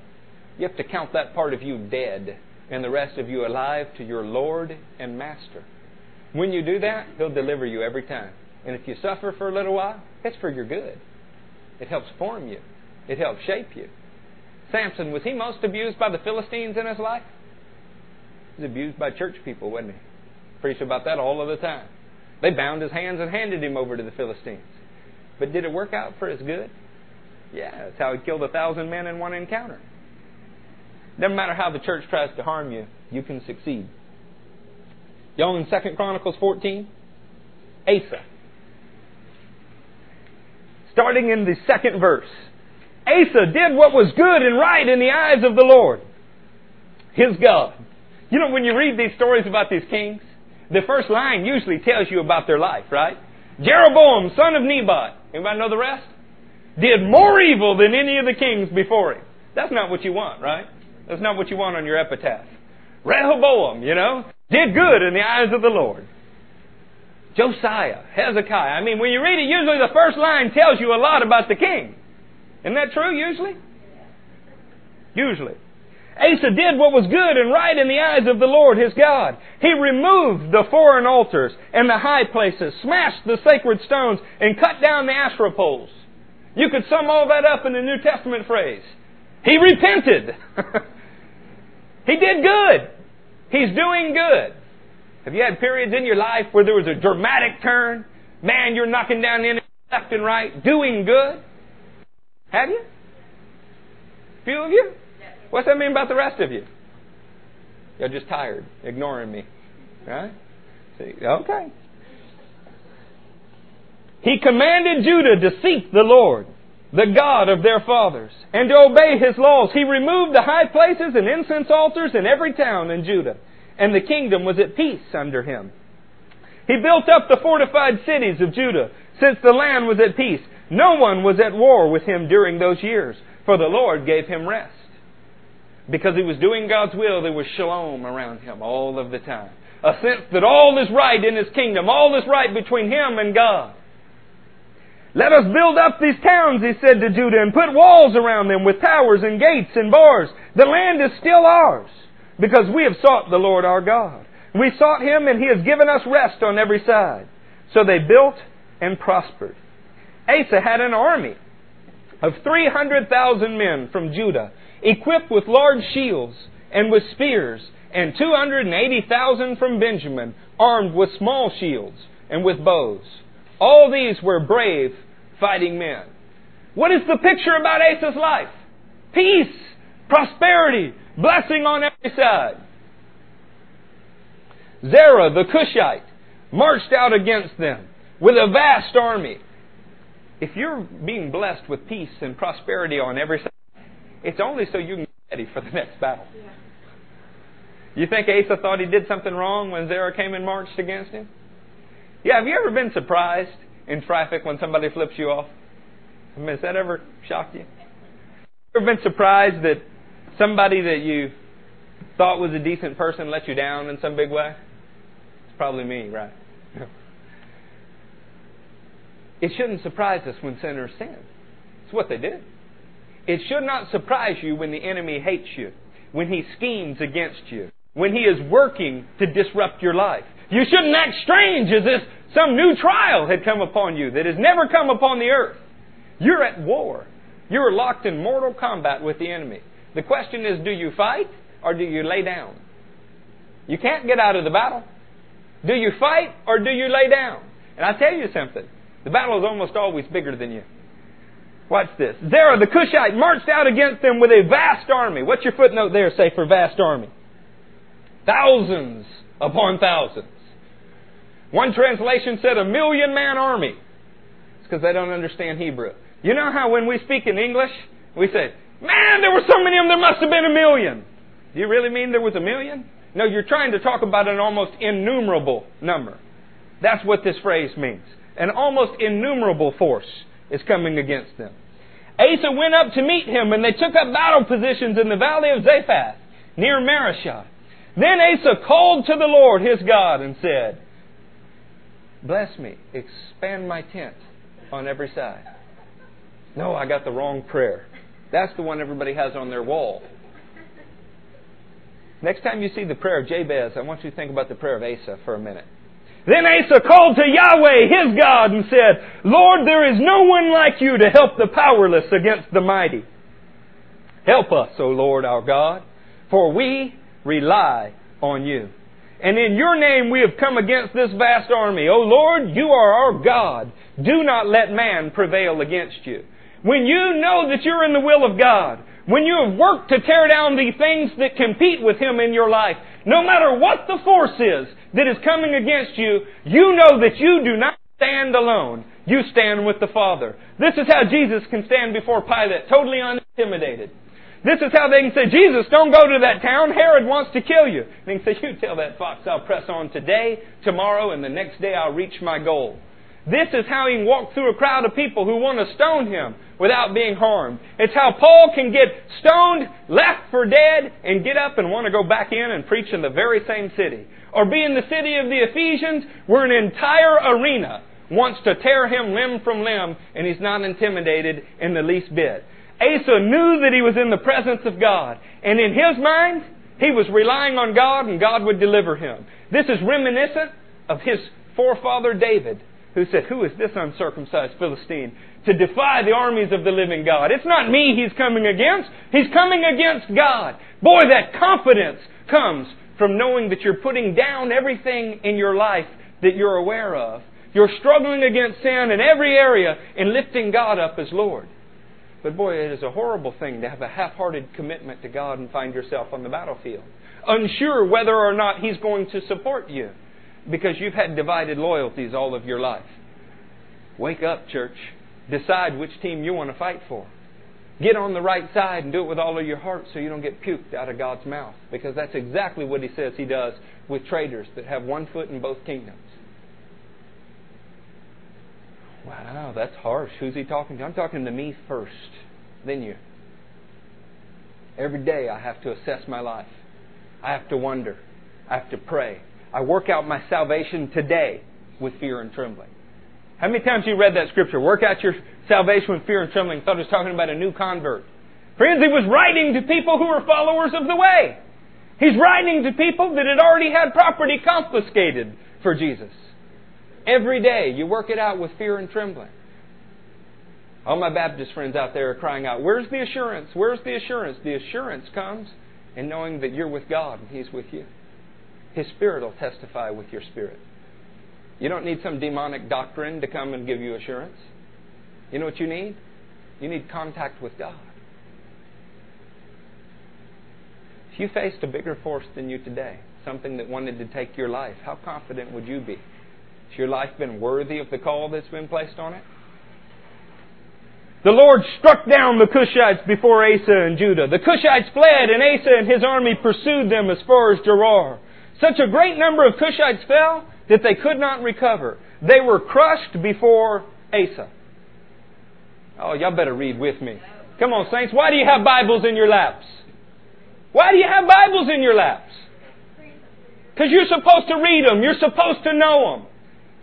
You have to count that part of you dead and the rest of you alive to your Lord and Master. When you do that, He'll deliver you every time. And if you suffer for a little while, it's for your good. It helps form you, it helps shape you. Samson, was he most abused by the Philistines in his life? He was abused by church people, wasn't he? Preach about that all of the time. They bound his hands and handed him over to the Philistines. But did it work out for his good? Yeah, that's how he killed a thousand men in one encounter. Doesn't matter how the church tries to harm you, you can succeed. Y'all in Second Chronicles 14? Asa. Starting in the second verse. Asa did what was good and right in the eyes of the Lord, his God. You know, when you read these stories about these kings, the first line usually tells you about their life, right? Jeroboam, son of Nebat. Anybody know the rest? Did more evil than any of the kings before him. That's not what you want, right? That's not what you want on your epitaph. Rehoboam, you know, did good in the eyes of the Lord. Josiah, Hezekiah. I mean, when you read it, usually the first line tells you a lot about the king. Isn't that true, usually? Usually. Asa did what was good and right in the eyes of the Lord his God. He removed the foreign altars and the high places, smashed the sacred stones, and cut down the Asherah poles. You could sum all that up in the New Testament phrase. He repented. he did good. He's doing good. Have you had periods in your life where there was a dramatic turn? Man, you're knocking down the enemy left and right, doing good. Have you? A few of you? What's that mean about the rest of you? You're just tired, ignoring me. Right? See, okay. He commanded Judah to seek the Lord, the God of their fathers, and to obey his laws. He removed the high places and incense altars in every town in Judah, and the kingdom was at peace under him. He built up the fortified cities of Judah, since the land was at peace. No one was at war with him during those years, for the Lord gave him rest. Because he was doing God's will, there was shalom around him all of the time. A sense that all is right in his kingdom, all is right between him and God. Let us build up these towns, he said to Judah, and put walls around them with towers and gates and bars. The land is still ours, because we have sought the Lord our God. We sought him, and he has given us rest on every side. So they built and prospered. Asa had an army of 300,000 men from Judah equipped with large shields and with spears, and 280,000 from Benjamin, armed with small shields and with bows. All these were brave fighting men. What is the picture about Asa's life? Peace, prosperity, blessing on every side. Zerah the Cushite marched out against them with a vast army. If you're being blessed with peace and prosperity on every side, it's only so you can get ready for the next battle. Yeah. You think Asa thought he did something wrong when Zerah came and marched against him? Yeah, have you ever been surprised in traffic when somebody flips you off? I mean, has that ever shocked you? Ever been surprised that somebody that you thought was a decent person let you down in some big way? It's probably me, right? it shouldn't surprise us when sinners sin. It's what they did. It should not surprise you when the enemy hates you, when he schemes against you, when he is working to disrupt your life. You shouldn't act strange as if some new trial had come upon you that has never come upon the earth. You're at war. You are locked in mortal combat with the enemy. The question is, do you fight or do you lay down? You can't get out of the battle. Do you fight or do you lay down? And I tell you something, the battle is almost always bigger than you. Watch this. Zerah the Cushite marched out against them with a vast army. What's your footnote there say for vast army? Thousands upon thousands. One translation said a million man army. It's because they don't understand Hebrew. You know how when we speak in English, we say, man, there were so many of them, there must have been a million. Do you really mean there was a million? No, you're trying to talk about an almost innumerable number. That's what this phrase means. An almost innumerable force is coming against them. Asa went up to meet him, and they took up battle positions in the valley of Zaphath, near Mareshah. Then Asa called to the Lord his God and said, Bless me, expand my tent on every side. No, I got the wrong prayer. That's the one everybody has on their wall. Next time you see the prayer of Jabez, I want you to think about the prayer of Asa for a minute. Then Asa called to Yahweh, his God, and said, Lord, there is no one like you to help the powerless against the mighty. Help us, O Lord our God, for we rely on you. And in your name we have come against this vast army. O Lord, you are our God. Do not let man prevail against you. When you know that you're in the will of God, when you have worked to tear down the things that compete with Him in your life, no matter what the force is that is coming against you, you know that you do not stand alone. You stand with the Father. This is how Jesus can stand before Pilate, totally unintimidated. This is how they can say, Jesus, don't go to that town. Herod wants to kill you. And they can say, you tell that fox I'll press on today, tomorrow, and the next day I'll reach my goal. This is how he can walk through a crowd of people who want to stone him without being harmed. It's how Paul can get stoned, left for dead, and get up and want to go back in and preach in the very same city. Or be in the city of the Ephesians where an entire arena wants to tear him limb from limb and he's not intimidated in the least bit. Asa knew that he was in the presence of God. And in his mind, he was relying on God and God would deliver him. This is reminiscent of his forefather David, who said, Who is this uncircumcised Philistine to defy the armies of the living God? It's not me he's coming against. He's coming against God. Boy, that confidence comes from knowing that you're putting down everything in your life that you're aware of. You're struggling against sin in every area and lifting God up as Lord. But boy, it is a horrible thing to have a half hearted commitment to God and find yourself on the battlefield, unsure whether or not He's going to support you because you've had divided loyalties all of your life. Wake up, church. Decide which team you want to fight for. Get on the right side and do it with all of your heart so you don't get puked out of God's mouth. Because that's exactly what He says He does with traitors that have one foot in both kingdoms. Wow, that's harsh. Who's he talking to? I'm talking to me first, then you. Every day I have to assess my life. I have to wonder. I have to pray. I work out my salvation today with fear and trembling. How many times you read that scripture? Work out your salvation with fear and trembling. Thought he was talking about a new convert. Friends, he was writing to people who were followers of the way. He's writing to people that had already had property confiscated for Jesus. Every day you work it out with fear and trembling. All my Baptist friends out there are crying out, Where's the assurance? Where's the assurance? The assurance comes in knowing that you're with God and He's with you. His Spirit will testify with your spirit. You don't need some demonic doctrine to come and give you assurance. You know what you need? You need contact with God. If you faced a bigger force than you today, something that wanted to take your life, how confident would you be has your life been worthy of the call that's been placed on it? The Lord struck down the Cushites before Asa and Judah. The Cushites fled, and Asa and his army pursued them as far as Gerar. Such a great number of Cushites fell that they could not recover. They were crushed before Asa. Oh, y'all better read with me. Come on, saints. Why do you have Bibles in your laps? Why do you have Bibles in your laps? Because you're supposed to read them. You're supposed to know them.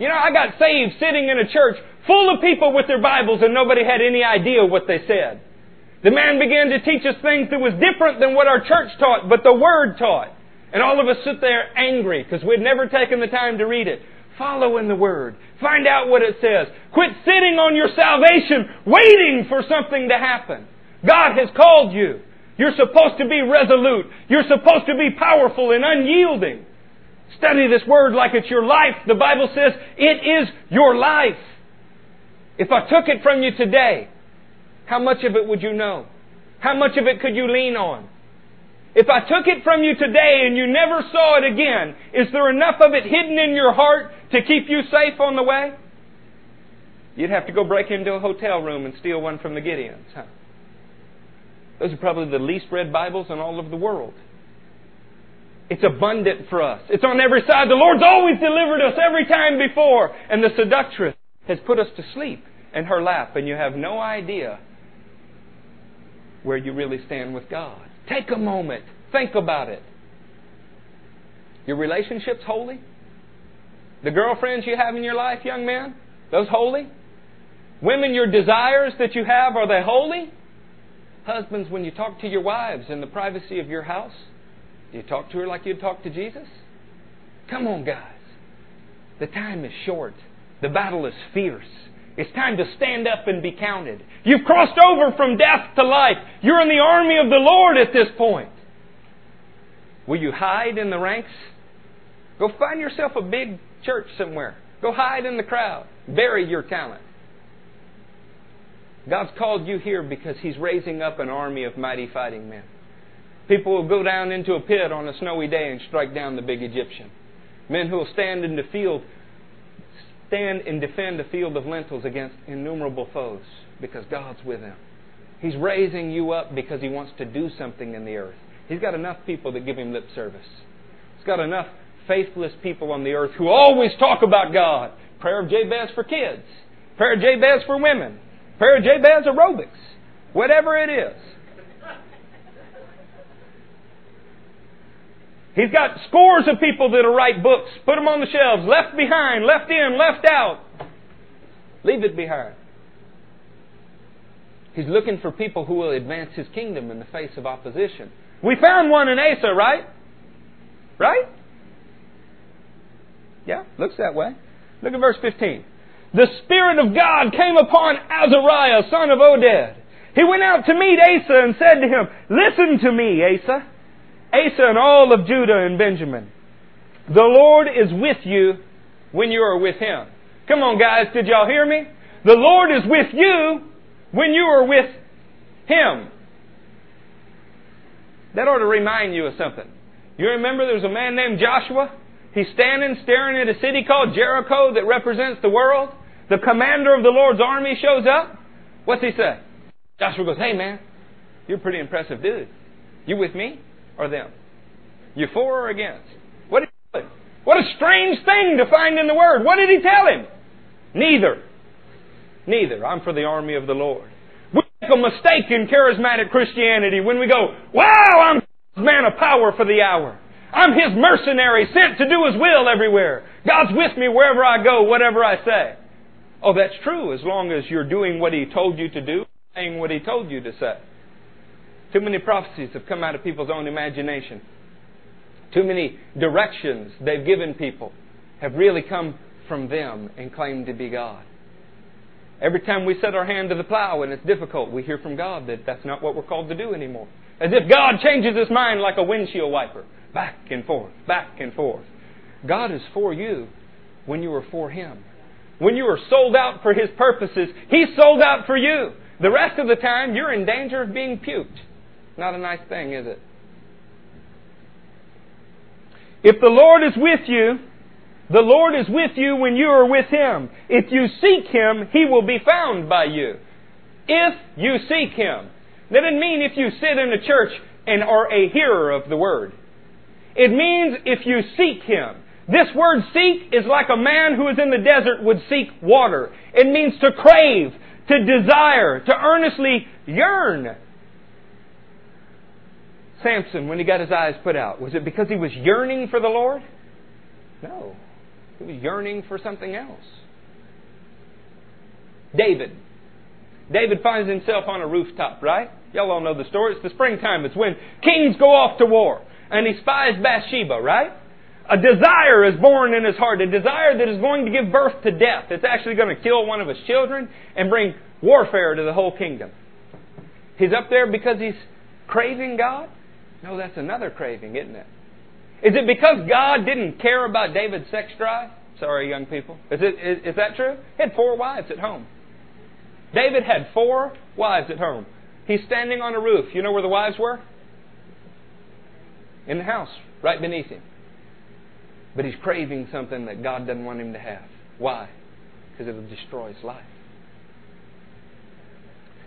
You know, I got saved sitting in a church full of people with their Bibles and nobody had any idea what they said. The man began to teach us things that was different than what our church taught, but the Word taught. And all of us sit there angry because we'd never taken the time to read it. Follow in the Word. Find out what it says. Quit sitting on your salvation waiting for something to happen. God has called you. You're supposed to be resolute. You're supposed to be powerful and unyielding. Study this word like it's your life. The Bible says it is your life. If I took it from you today, how much of it would you know? How much of it could you lean on? If I took it from you today and you never saw it again, is there enough of it hidden in your heart to keep you safe on the way? You'd have to go break into a hotel room and steal one from the Gideons. Huh? Those are probably the least read Bibles in all of the world. It's abundant for us. It's on every side. The Lord's always delivered us every time before. And the seductress has put us to sleep in her lap, and you have no idea where you really stand with God. Take a moment. Think about it. Your relationship's holy? The girlfriends you have in your life, young man, those holy? Women, your desires that you have, are they holy? Husbands, when you talk to your wives in the privacy of your house, you talk to her like you'd talk to Jesus? Come on, guys. The time is short. The battle is fierce. It's time to stand up and be counted. You've crossed over from death to life. You're in the army of the Lord at this point. Will you hide in the ranks? Go find yourself a big church somewhere. Go hide in the crowd. Bury your talent. God's called you here because He's raising up an army of mighty fighting men. People will go down into a pit on a snowy day and strike down the big Egyptian. Men who will stand in the field, stand and defend a field of lentils against innumerable foes because God's with them. He's raising you up because He wants to do something in the earth. He's got enough people that give Him lip service. He's got enough faithless people on the earth who always talk about God. Prayer of Jabez for kids. Prayer of Jabez for women. Prayer of Jabez aerobics. Whatever it is. He's got scores of people that'll write books, put them on the shelves, left behind, left in, left out. Leave it behind. He's looking for people who will advance his kingdom in the face of opposition. We found one in Asa, right? Right? Yeah, looks that way. Look at verse 15. The Spirit of God came upon Azariah, son of Oded. He went out to meet Asa and said to him, Listen to me, Asa. Asa and all of Judah and Benjamin. The Lord is with you when you are with Him. Come on, guys, did y'all hear me? The Lord is with you when you are with Him. That ought to remind you of something. You remember there was a man named Joshua? He's standing staring at a city called Jericho that represents the world. The commander of the Lord's army shows up. What's he say? Joshua goes, Hey man, you're a pretty impressive dude. You with me or them? You for or against? What did he tell him? What a strange thing to find in the Word. What did he tell him? Neither. Neither. I'm for the army of the Lord. We make a mistake in charismatic Christianity when we go, Wow, I'm man of power for the hour. I'm His mercenary sent to do His will everywhere. God's with me wherever I go, whatever I say. Oh, that's true as long as you're doing what He told you to do, saying what He told you to say. Too many prophecies have come out of people's own imagination. Too many directions they've given people have really come from them and claimed to be God. Every time we set our hand to the plow and it's difficult, we hear from God that that's not what we're called to do anymore. As if God changes his mind like a windshield wiper. Back and forth, back and forth. God is for you when you are for Him. When you are sold out for His purposes, He's sold out for you. The rest of the time, you're in danger of being puked. Not a nice thing, is it? If the Lord is with you, the Lord is with you when you are with Him. If you seek Him, He will be found by you. If you seek Him. That doesn't mean if you sit in a church and are a hearer of the Word. It means if you seek Him. This word seek is like a man who is in the desert would seek water. It means to crave, to desire, to earnestly yearn. Samson, when he got his eyes put out, was it because he was yearning for the Lord? No. He was yearning for something else. David. David finds himself on a rooftop, right? Y'all all know the story. It's the springtime. It's when kings go off to war and he spies Bathsheba, right? A desire is born in his heart, a desire that is going to give birth to death. It's actually going to kill one of his children and bring warfare to the whole kingdom. He's up there because he's craving God? No, that's another craving, isn't it? Is it because God didn't care about David's sex drive? Sorry, young people. Is, it, is, is that true? He had four wives at home. David had four wives at home. He's standing on a roof. You know where the wives were? in the house right beneath him. But he's craving something that God doesn't want him to have. Why? Because it'll destroy his life.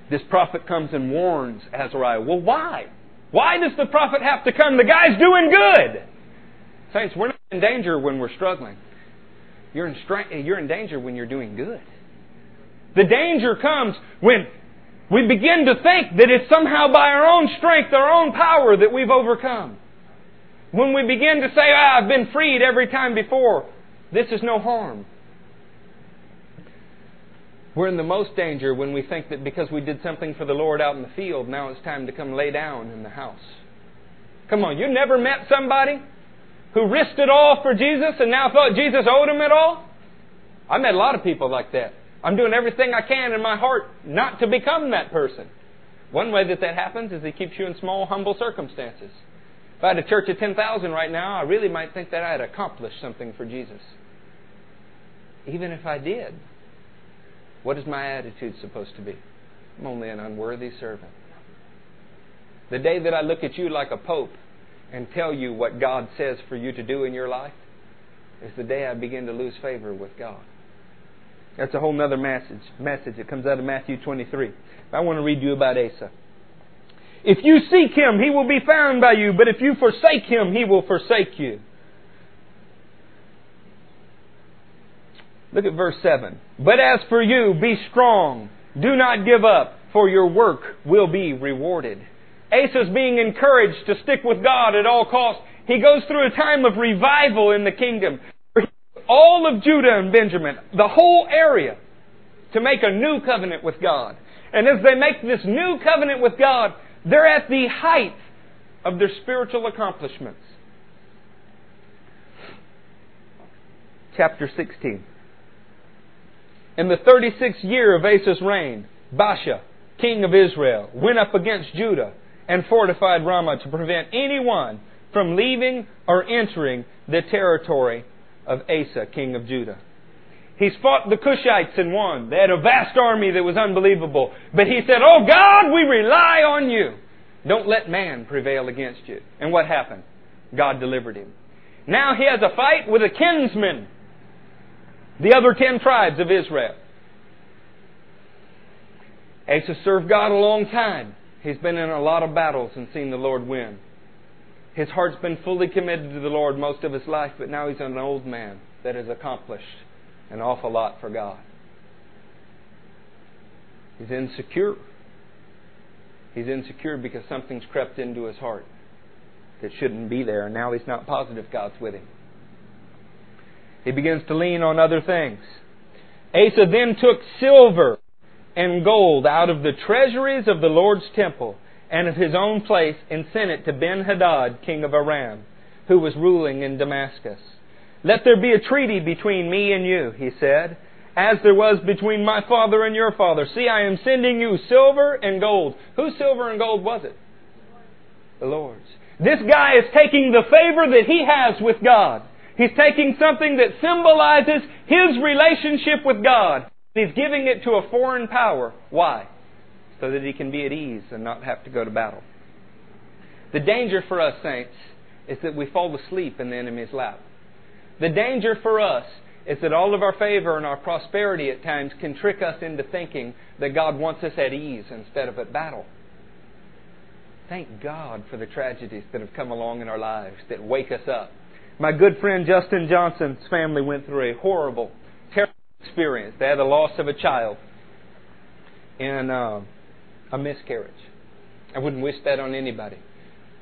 This prophet comes and warns Azariah. Well, why? Why does the prophet have to come? The guy's doing good. Saints, we're not in danger when we're struggling. You're in, you're in danger when you're doing good. The danger comes when we begin to think that it's somehow by our own strength, our own power that we've overcome. When we begin to say, ah, I've been freed every time before, this is no harm. We're in the most danger when we think that because we did something for the Lord out in the field, now it's time to come lay down in the house. Come on, you never met somebody who risked it all for Jesus and now thought Jesus owed him it all? I met a lot of people like that. I'm doing everything I can in my heart not to become that person. One way that that happens is it keeps you in small, humble circumstances. If I had a church of 10,000 right now, I really might think that I had accomplished something for Jesus. Even if I did, what is my attitude supposed to be? I'm only an unworthy servant. The day that I look at you like a pope and tell you what God says for you to do in your life is the day I begin to lose favor with God. That's a whole other message. Message. It comes out of Matthew 23. I want to read you about Asa. If you seek him, he will be found by you, but if you forsake him, he will forsake you. Look at verse 7. But as for you, be strong. Do not give up, for your work will be rewarded. Asa's being encouraged to stick with God at all costs. He goes through a time of revival in the kingdom. All of Judah and Benjamin, the whole area, to make a new covenant with God. And as they make this new covenant with God, they're at the height of their spiritual accomplishments. Chapter 16. In the 36th year of Asa's reign, Baasha, king of Israel, went up against Judah and fortified Ramah to prevent anyone from leaving or entering the territory of Asa, king of Judah. He's fought the Cushites and won. They had a vast army that was unbelievable. But he said, Oh God, we rely on you. Don't let man prevail against you. And what happened? God delivered him. Now he has a fight with a kinsman, the other ten tribes of Israel. Asa served God a long time. He's been in a lot of battles and seen the Lord win. His heart's been fully committed to the Lord most of his life, but now he's an old man that has accomplished an awful lot for God. He's insecure. He's insecure because something's crept into his heart that shouldn't be there, and now he's not positive God's with him. He begins to lean on other things. Asa then took silver and gold out of the treasuries of the Lord's temple and of his own place and sent it to Ben Hadad, king of Aram, who was ruling in Damascus. Let there be a treaty between me and you, he said, as there was between my father and your father. See, I am sending you silver and gold. Whose silver and gold was it? The Lord's. This guy is taking the favor that he has with God. He's taking something that symbolizes his relationship with God. He's giving it to a foreign power. Why? So that he can be at ease and not have to go to battle. The danger for us, saints, is that we fall asleep in the enemy's lap. The danger for us is that all of our favor and our prosperity at times can trick us into thinking that God wants us at ease instead of at battle. Thank God for the tragedies that have come along in our lives that wake us up. My good friend Justin Johnson's family went through a horrible, terrible experience. They had the loss of a child and uh, a miscarriage. I wouldn't wish that on anybody.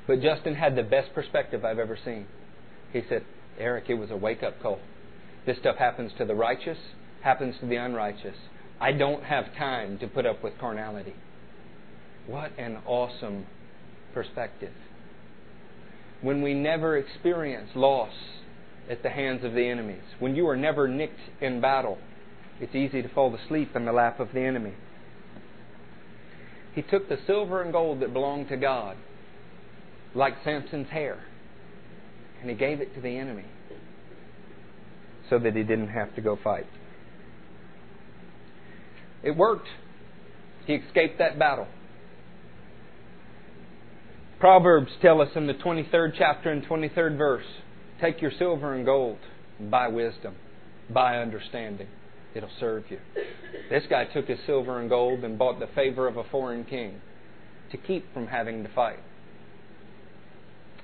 But Justin had the best perspective I've ever seen. He said, Eric, it was a wake up call. This stuff happens to the righteous, happens to the unrighteous. I don't have time to put up with carnality. What an awesome perspective. When we never experience loss at the hands of the enemies, when you are never nicked in battle, it's easy to fall asleep in the lap of the enemy. He took the silver and gold that belonged to God, like Samson's hair, and he gave it to the enemy so that he didn't have to go fight. It worked. He escaped that battle. Proverbs tell us in the 23rd chapter and 23rd verse take your silver and gold, buy wisdom, buy understanding. It'll serve you. This guy took his silver and gold and bought the favor of a foreign king to keep from having to fight.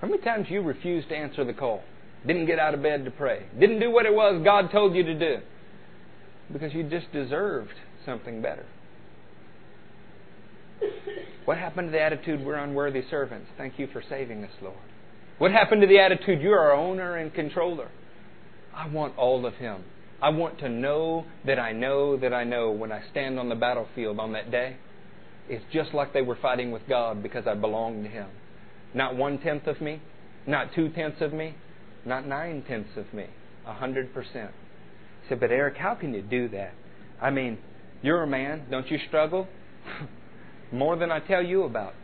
How many times you refused to answer the call? Didn't get out of bed to pray? Didn't do what it was God told you to do? Because you just deserved something better. What happened to the attitude, we're unworthy servants? Thank you for saving us, Lord. What happened to the attitude, you're our owner and controller? I want all of Him. I want to know that I know that I know when I stand on the battlefield on that day. It's just like they were fighting with God because I belong to Him. Not one tenth of me, not two tenths of me, not nine tenths of me, a hundred percent. He said, But Eric, how can you do that? I mean, you're a man, don't you struggle? More than I tell you about.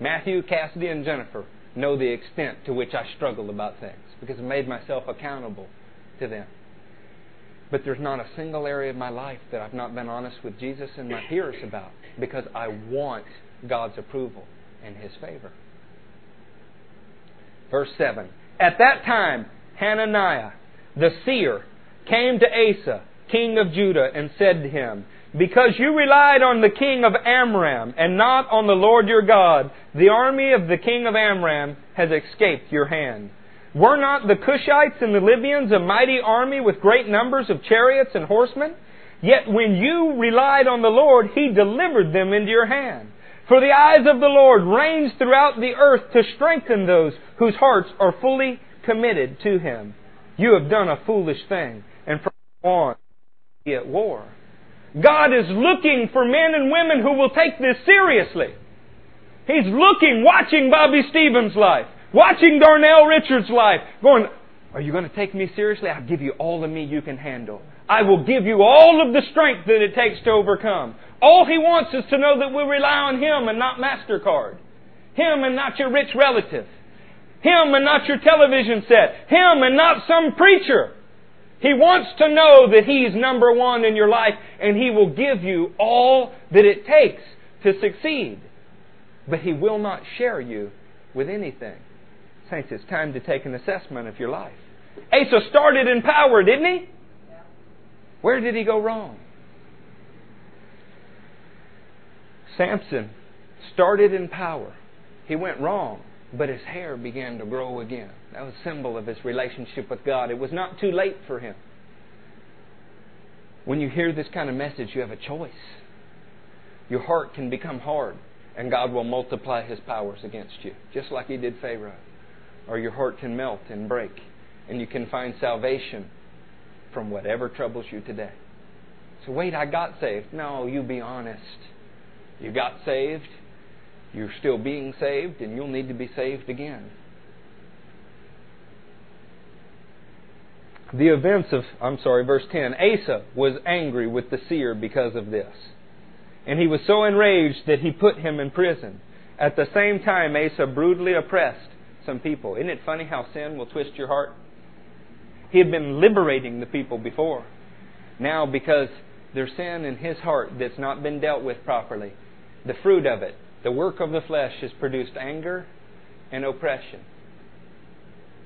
Matthew, Cassidy, and Jennifer know the extent to which I struggle about things because I made myself accountable to them. But there's not a single area of my life that I've not been honest with Jesus and my peers about because I want God's approval and His favor. Verse 7 At that time, Hananiah, the seer, came to Asa, king of Judah, and said to him, Because you relied on the king of Amram and not on the Lord your God, the army of the king of Amram has escaped your hand. Were not the Cushites and the Libyans a mighty army with great numbers of chariots and horsemen? Yet when you relied on the Lord, He delivered them into your hand. For the eyes of the Lord range throughout the earth to strengthen those whose hearts are fully committed to Him. You have done a foolish thing, and from now on be at war. God is looking for men and women who will take this seriously. He's looking, watching Bobby Stevens' life, watching Darnell Richards' life, going, Are you going to take me seriously? I'll give you all of me you can handle. I will give you all of the strength that it takes to overcome. All He wants is to know that we rely on Him and not MasterCard. Him and not your rich relative. Him and not your television set. Him and not some preacher. He wants to know that He's number one in your life and He will give you all that it takes to succeed. But He will not share you with anything. Saints, it's time to take an assessment of your life. Asa started in power, didn't he? Where did he go wrong? Samson started in power. He went wrong, but his hair began to grow again. That was a symbol of his relationship with God. It was not too late for him. When you hear this kind of message, you have a choice. Your heart can become hard, and God will multiply his powers against you, just like he did Pharaoh. Or your heart can melt and break, and you can find salvation from whatever troubles you today. So, wait, I got saved. No, you be honest. You got saved, you're still being saved, and you'll need to be saved again. The events of, I'm sorry, verse 10 Asa was angry with the seer because of this. And he was so enraged that he put him in prison. At the same time, Asa brutally oppressed some people. Isn't it funny how sin will twist your heart? He had been liberating the people before. Now, because there's sin in his heart that's not been dealt with properly, the fruit of it, the work of the flesh, has produced anger and oppression.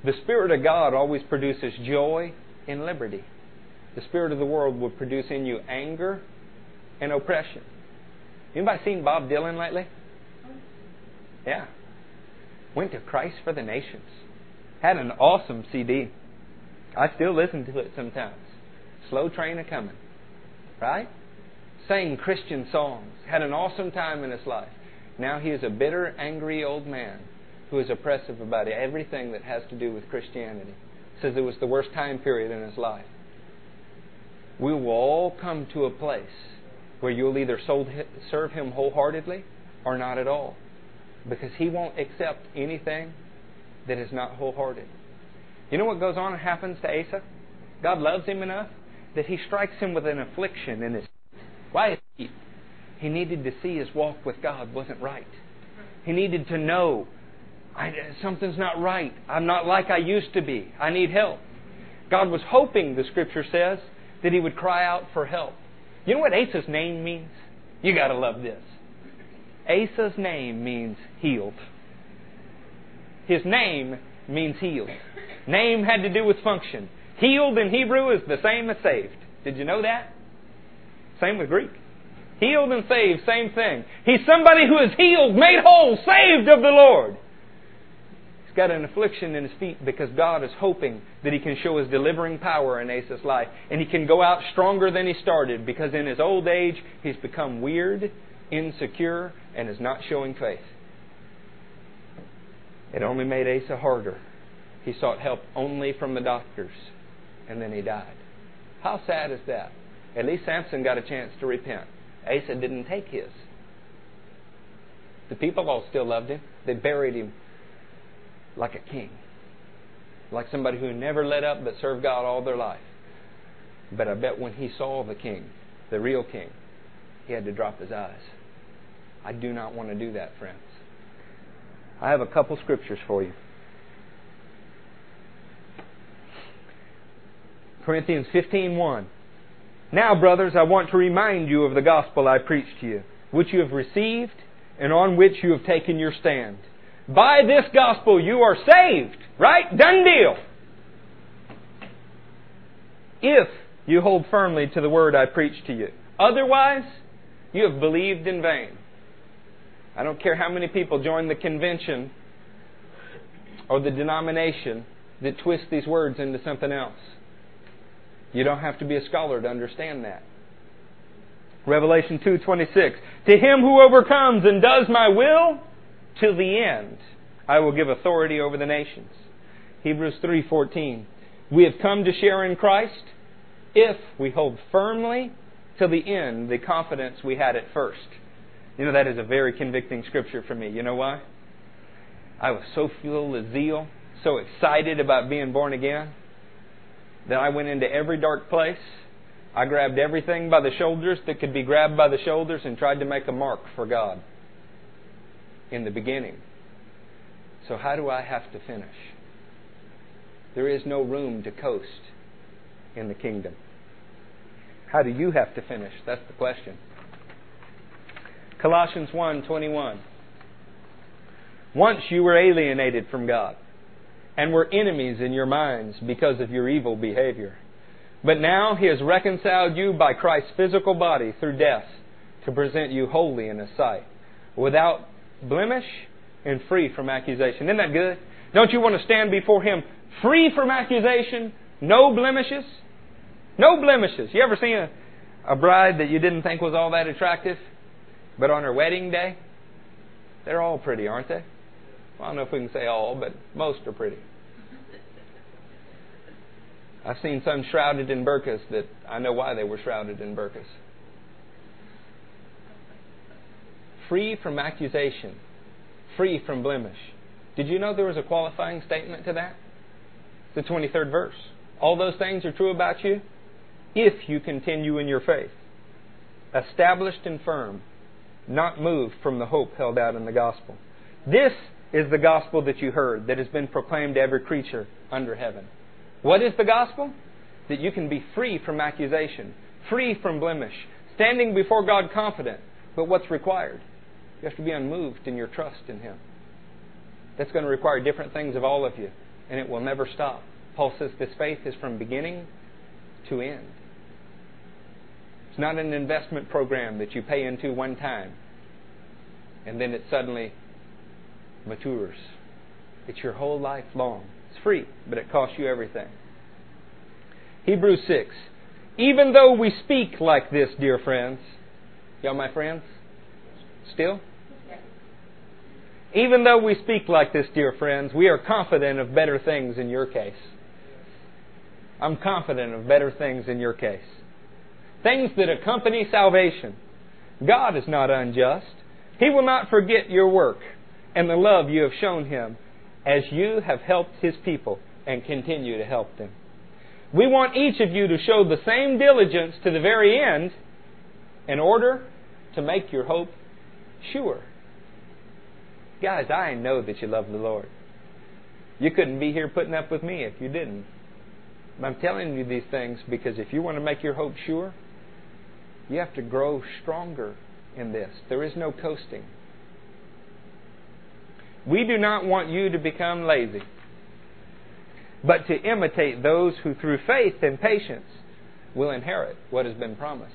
The Spirit of God always produces joy and liberty. The Spirit of the world will produce in you anger and oppression. Anybody seen Bob Dylan lately? Yeah. Went to Christ for the Nations. Had an awesome CD. I still listen to it sometimes. Slow train a coming. Right? Sang Christian songs. Had an awesome time in his life. Now he is a bitter, angry old man who is oppressive about everything that has to do with Christianity. Says it was the worst time period in his life. We will all come to a place where you'll either serve him wholeheartedly or not at all. Because he won't accept anything that is not wholehearted. You know what goes on and happens to Asa? God loves him enough that he strikes him with an affliction in his why he? Needed to see his walk with God wasn't right. He needed to know something's not right. I'm not like I used to be. I need help. God was hoping, the scripture says, that he would cry out for help. You know what Asa's name means? You got to love this. Asa's name means healed. His name means healed. Name had to do with function. Healed in Hebrew is the same as saved. Did you know that? Same with Greek. Healed and saved, same thing. He's somebody who is healed, made whole, saved of the Lord. He's got an affliction in his feet because God is hoping that he can show his delivering power in Asa's life. And he can go out stronger than he started because in his old age, he's become weird, insecure, and is not showing faith. It only made Asa harder. He sought help only from the doctors, and then he died. How sad is that? At least Samson got a chance to repent. Asa didn't take his. The people all still loved him. They buried him like a king, like somebody who never let up but served God all their life. But I bet when he saw the king, the real king, he had to drop his eyes. I do not want to do that, friends. I have a couple scriptures for you. Corinthians 15:1 now, brothers, I want to remind you of the gospel I preached to you, which you have received and on which you have taken your stand. By this gospel you are saved, right? Done deal. If you hold firmly to the word I preached to you. Otherwise, you have believed in vain. I don't care how many people join the convention or the denomination, that twist these words into something else. You don't have to be a scholar to understand that. Revelation 2:26 To him who overcomes and does my will to the end I will give authority over the nations. Hebrews 3:14 We have come to share in Christ if we hold firmly to the end the confidence we had at first. You know that is a very convicting scripture for me. You know why? I was so full of zeal, so excited about being born again that I went into every dark place I grabbed everything by the shoulders that could be grabbed by the shoulders and tried to make a mark for God in the beginning. So, how do I have to finish? There is no room to coast in the kingdom. How do you have to finish? That's the question. Colossians 1:21 Once you were alienated from God and were enemies in your minds because of your evil behavior. But now he has reconciled you by Christ's physical body through death to present you holy in his sight, without blemish and free from accusation. Isn't that good? Don't you want to stand before him free from accusation, no blemishes? No blemishes. You ever seen a, a bride that you didn't think was all that attractive, but on her wedding day, they're all pretty, aren't they? I don't know if we can say all, but most are pretty. I've seen some shrouded in burqas that I know why they were shrouded in burqas. Free from accusation, free from blemish. Did you know there was a qualifying statement to that? The 23rd verse. All those things are true about you if you continue in your faith, established and firm, not moved from the hope held out in the gospel. This is the gospel that you heard that has been proclaimed to every creature under heaven. What is the gospel? That you can be free from accusation, free from blemish, standing before God confident. But what's required? You have to be unmoved in your trust in Him. That's going to require different things of all of you, and it will never stop. Paul says this faith is from beginning to end. It's not an investment program that you pay into one time and then it suddenly matures. It's your whole life long It's free, but it costs you everything. Hebrews 6. Even though we speak like this, dear friends, y'all my friends? Still? Even though we speak like this, dear friends, we are confident of better things in your case. I'm confident of better things in your case. Things that accompany salvation. God is not unjust. He will not forget your work and the love you have shown Him as you have helped His people and continue to help them. We want each of you to show the same diligence to the very end in order to make your hope sure. Guys, I know that you love the Lord. You couldn't be here putting up with me if you didn't. I'm telling you these things because if you want to make your hope sure, you have to grow stronger in this. There is no coasting. We do not want you to become lazy, but to imitate those who through faith and patience will inherit what has been promised.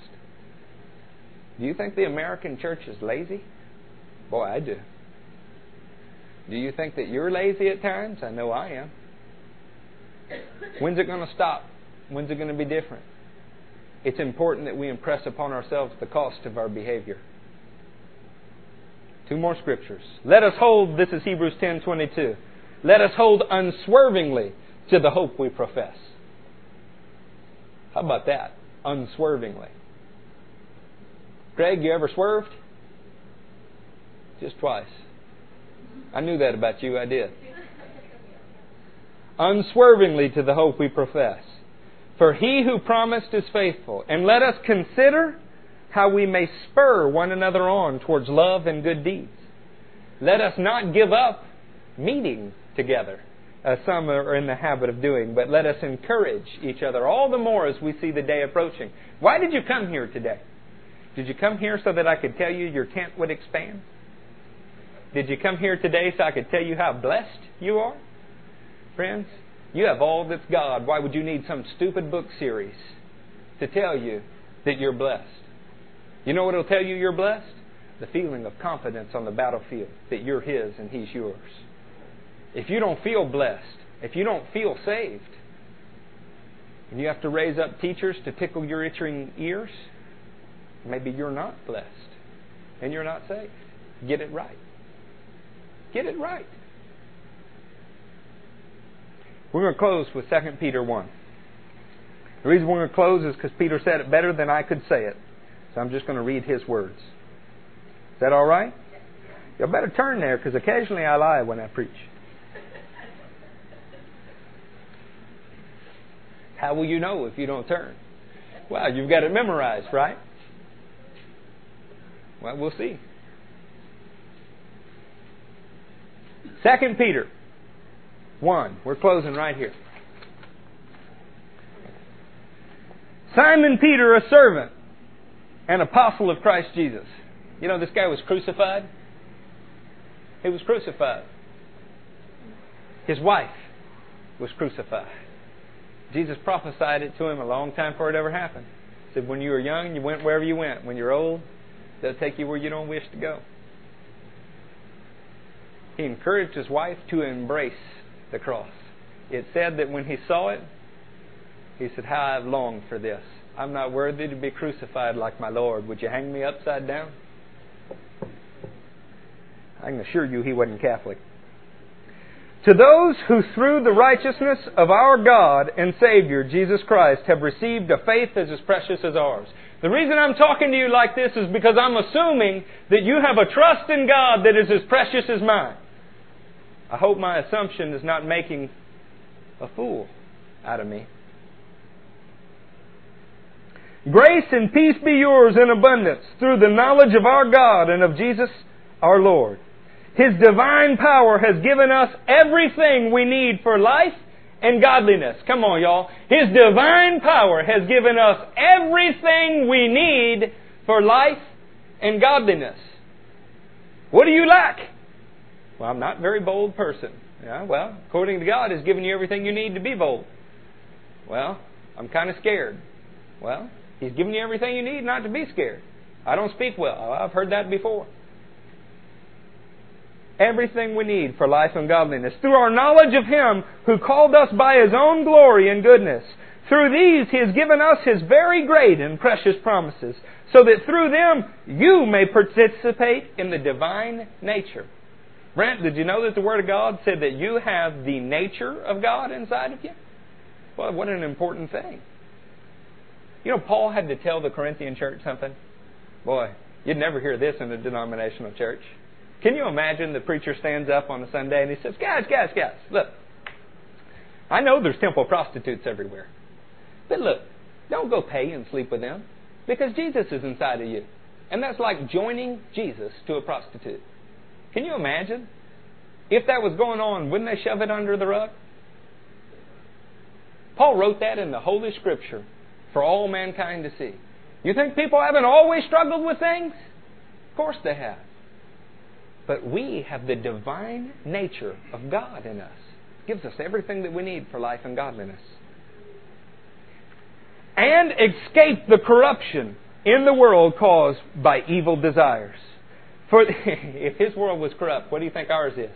Do you think the American church is lazy? Boy, I do. Do you think that you're lazy at times? I know I am. When's it going to stop? When's it going to be different? It's important that we impress upon ourselves the cost of our behavior. Two more scriptures. Let us hold, this is Hebrews 10:22. Let us hold unswervingly to the hope we profess. How about that? Unswervingly. Greg, you ever swerved? Just twice. I knew that about you, I did. Unswervingly to the hope we profess. For he who promised is faithful. And let us consider how we may spur one another on towards love and good deeds. Let us not give up meeting together, as some are in the habit of doing, but let us encourage each other all the more as we see the day approaching. Why did you come here today? Did you come here so that I could tell you your tent would expand? Did you come here today so I could tell you how blessed you are? Friends, you have all that's God. Why would you need some stupid book series to tell you that you're blessed? You know what it'll tell you you're blessed? The feeling of confidence on the battlefield that you're His and He's yours. If you don't feel blessed, if you don't feel saved, and you have to raise up teachers to tickle your itching ears, maybe you're not blessed and you're not saved. Get it right. Get it right. We're going to close with 2 Peter 1. The reason we're going to close is because Peter said it better than I could say it. I'm just going to read his words. Is that all right? You better turn there because occasionally I lie when I preach. How will you know if you don't turn? Well, you've got it memorized, right? Well, we'll see. Second Peter 1. We're closing right here. Simon Peter, a servant and apostle of Christ Jesus. You know, this guy was crucified. He was crucified. His wife was crucified. Jesus prophesied it to him a long time before it ever happened. He said, When you were young, you went wherever you went. When you're old, they'll take you where you don't wish to go. He encouraged his wife to embrace the cross. It said that when he saw it, he said, How I've longed for this. I'm not worthy to be crucified like my Lord. Would you hang me upside down? I can assure you he wasn't Catholic. To those who, through the righteousness of our God and Savior, Jesus Christ, have received a faith as precious as ours. The reason I'm talking to you like this is because I'm assuming that you have a trust in God that is as precious as mine. I hope my assumption is not making a fool out of me. Grace and peace be yours in abundance through the knowledge of our God and of Jesus our Lord. His divine power has given us everything we need for life and godliness. Come on, y'all. His divine power has given us everything we need for life and godliness. What do you lack? Well, I'm not a very bold person. Yeah, well, according to God, He's given you everything you need to be bold. Well, I'm kind of scared. Well, He's given you everything you need not to be scared. I don't speak well. I've heard that before. Everything we need for life and godliness through our knowledge of Him who called us by His own glory and goodness. Through these He has given us His very great and precious promises, so that through them you may participate in the divine nature Brent, did you know that the Word of God said that you have the nature of God inside of you? Well, what an important thing. You know, Paul had to tell the Corinthian church something. Boy, you'd never hear this in a denominational church. Can you imagine the preacher stands up on a Sunday and he says, Guys, guys, guys, look, I know there's temple prostitutes everywhere. But look, don't go pay and sleep with them because Jesus is inside of you. And that's like joining Jesus to a prostitute. Can you imagine? If that was going on, wouldn't they shove it under the rug? Paul wrote that in the Holy Scripture for all mankind to see. You think people haven't always struggled with things? Of course they have. But we have the divine nature of God in us. It gives us everything that we need for life and godliness. And escape the corruption in the world caused by evil desires. For if his world was corrupt, what do you think ours is?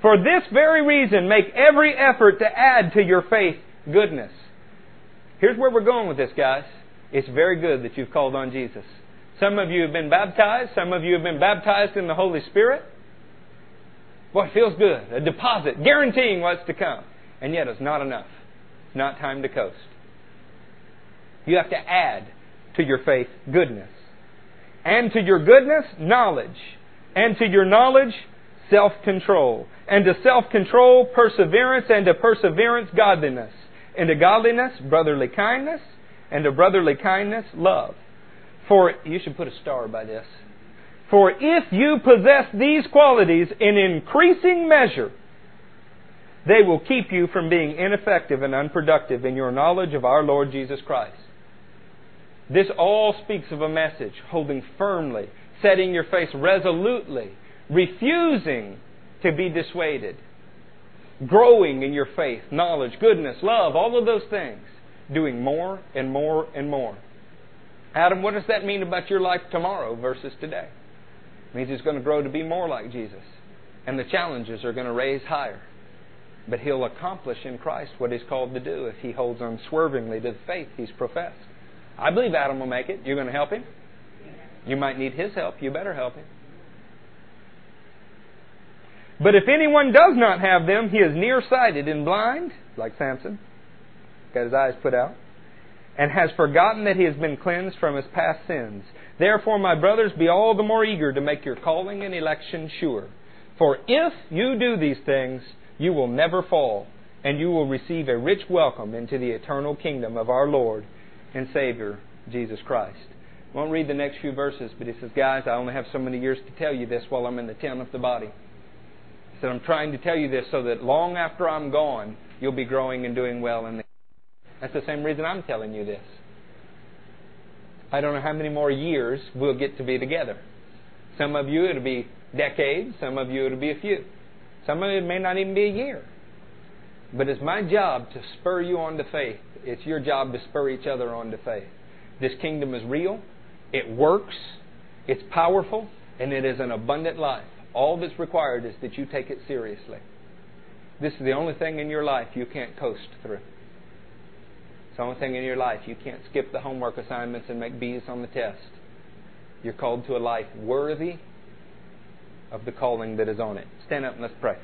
For this very reason, make every effort to add to your faith goodness. Here's where we're going with this, guys. It's very good that you've called on Jesus. Some of you have been baptized. Some of you have been baptized in the Holy Spirit. Boy, it feels good. A deposit guaranteeing what's to come. And yet it's not enough. It's not time to coast. You have to add to your faith goodness. And to your goodness, knowledge. And to your knowledge, self control. And to self control, perseverance. And to perseverance, godliness. And to godliness, brotherly kindness. And to brotherly kindness, love. For, you should put a star by this. For if you possess these qualities in increasing measure, they will keep you from being ineffective and unproductive in your knowledge of our Lord Jesus Christ. This all speaks of a message holding firmly, setting your face resolutely, refusing to be dissuaded, growing in your faith, knowledge, goodness, love, all of those things, doing more and more and more. Adam, what does that mean about your life tomorrow versus today? It means it's going to grow to be more like Jesus. And the challenges are going to raise higher. But he'll accomplish in Christ what he's called to do if he holds unswervingly to the faith he's professed. I believe Adam will make it. You're going to help him? You might need his help. You better help him. But if anyone does not have them, he is nearsighted and blind, like Samson, got his eyes put out, and has forgotten that he has been cleansed from his past sins. Therefore, my brothers, be all the more eager to make your calling and election sure. For if you do these things, you will never fall, and you will receive a rich welcome into the eternal kingdom of our Lord and Savior, Jesus Christ. I won't read the next few verses, but he says, Guys, I only have so many years to tell you this while I'm in the tent of the body. Said, I'm trying to tell you this so that long after I'm gone, you'll be growing and doing well in the That's the same reason I'm telling you this. I don't know how many more years we'll get to be together. Some of you it'll be decades, some of you it'll be a few. Some of it may not even be a year. But it's my job to spur you on to faith. It's your job to spur each other on to faith. This kingdom is real, it works, it's powerful, and it is an abundant life. All that's required is that you take it seriously. This is the only thing in your life you can't coast through. It's the only thing in your life. You can't skip the homework assignments and make B's on the test. You're called to a life worthy of the calling that is on it. Stand up and let's pray.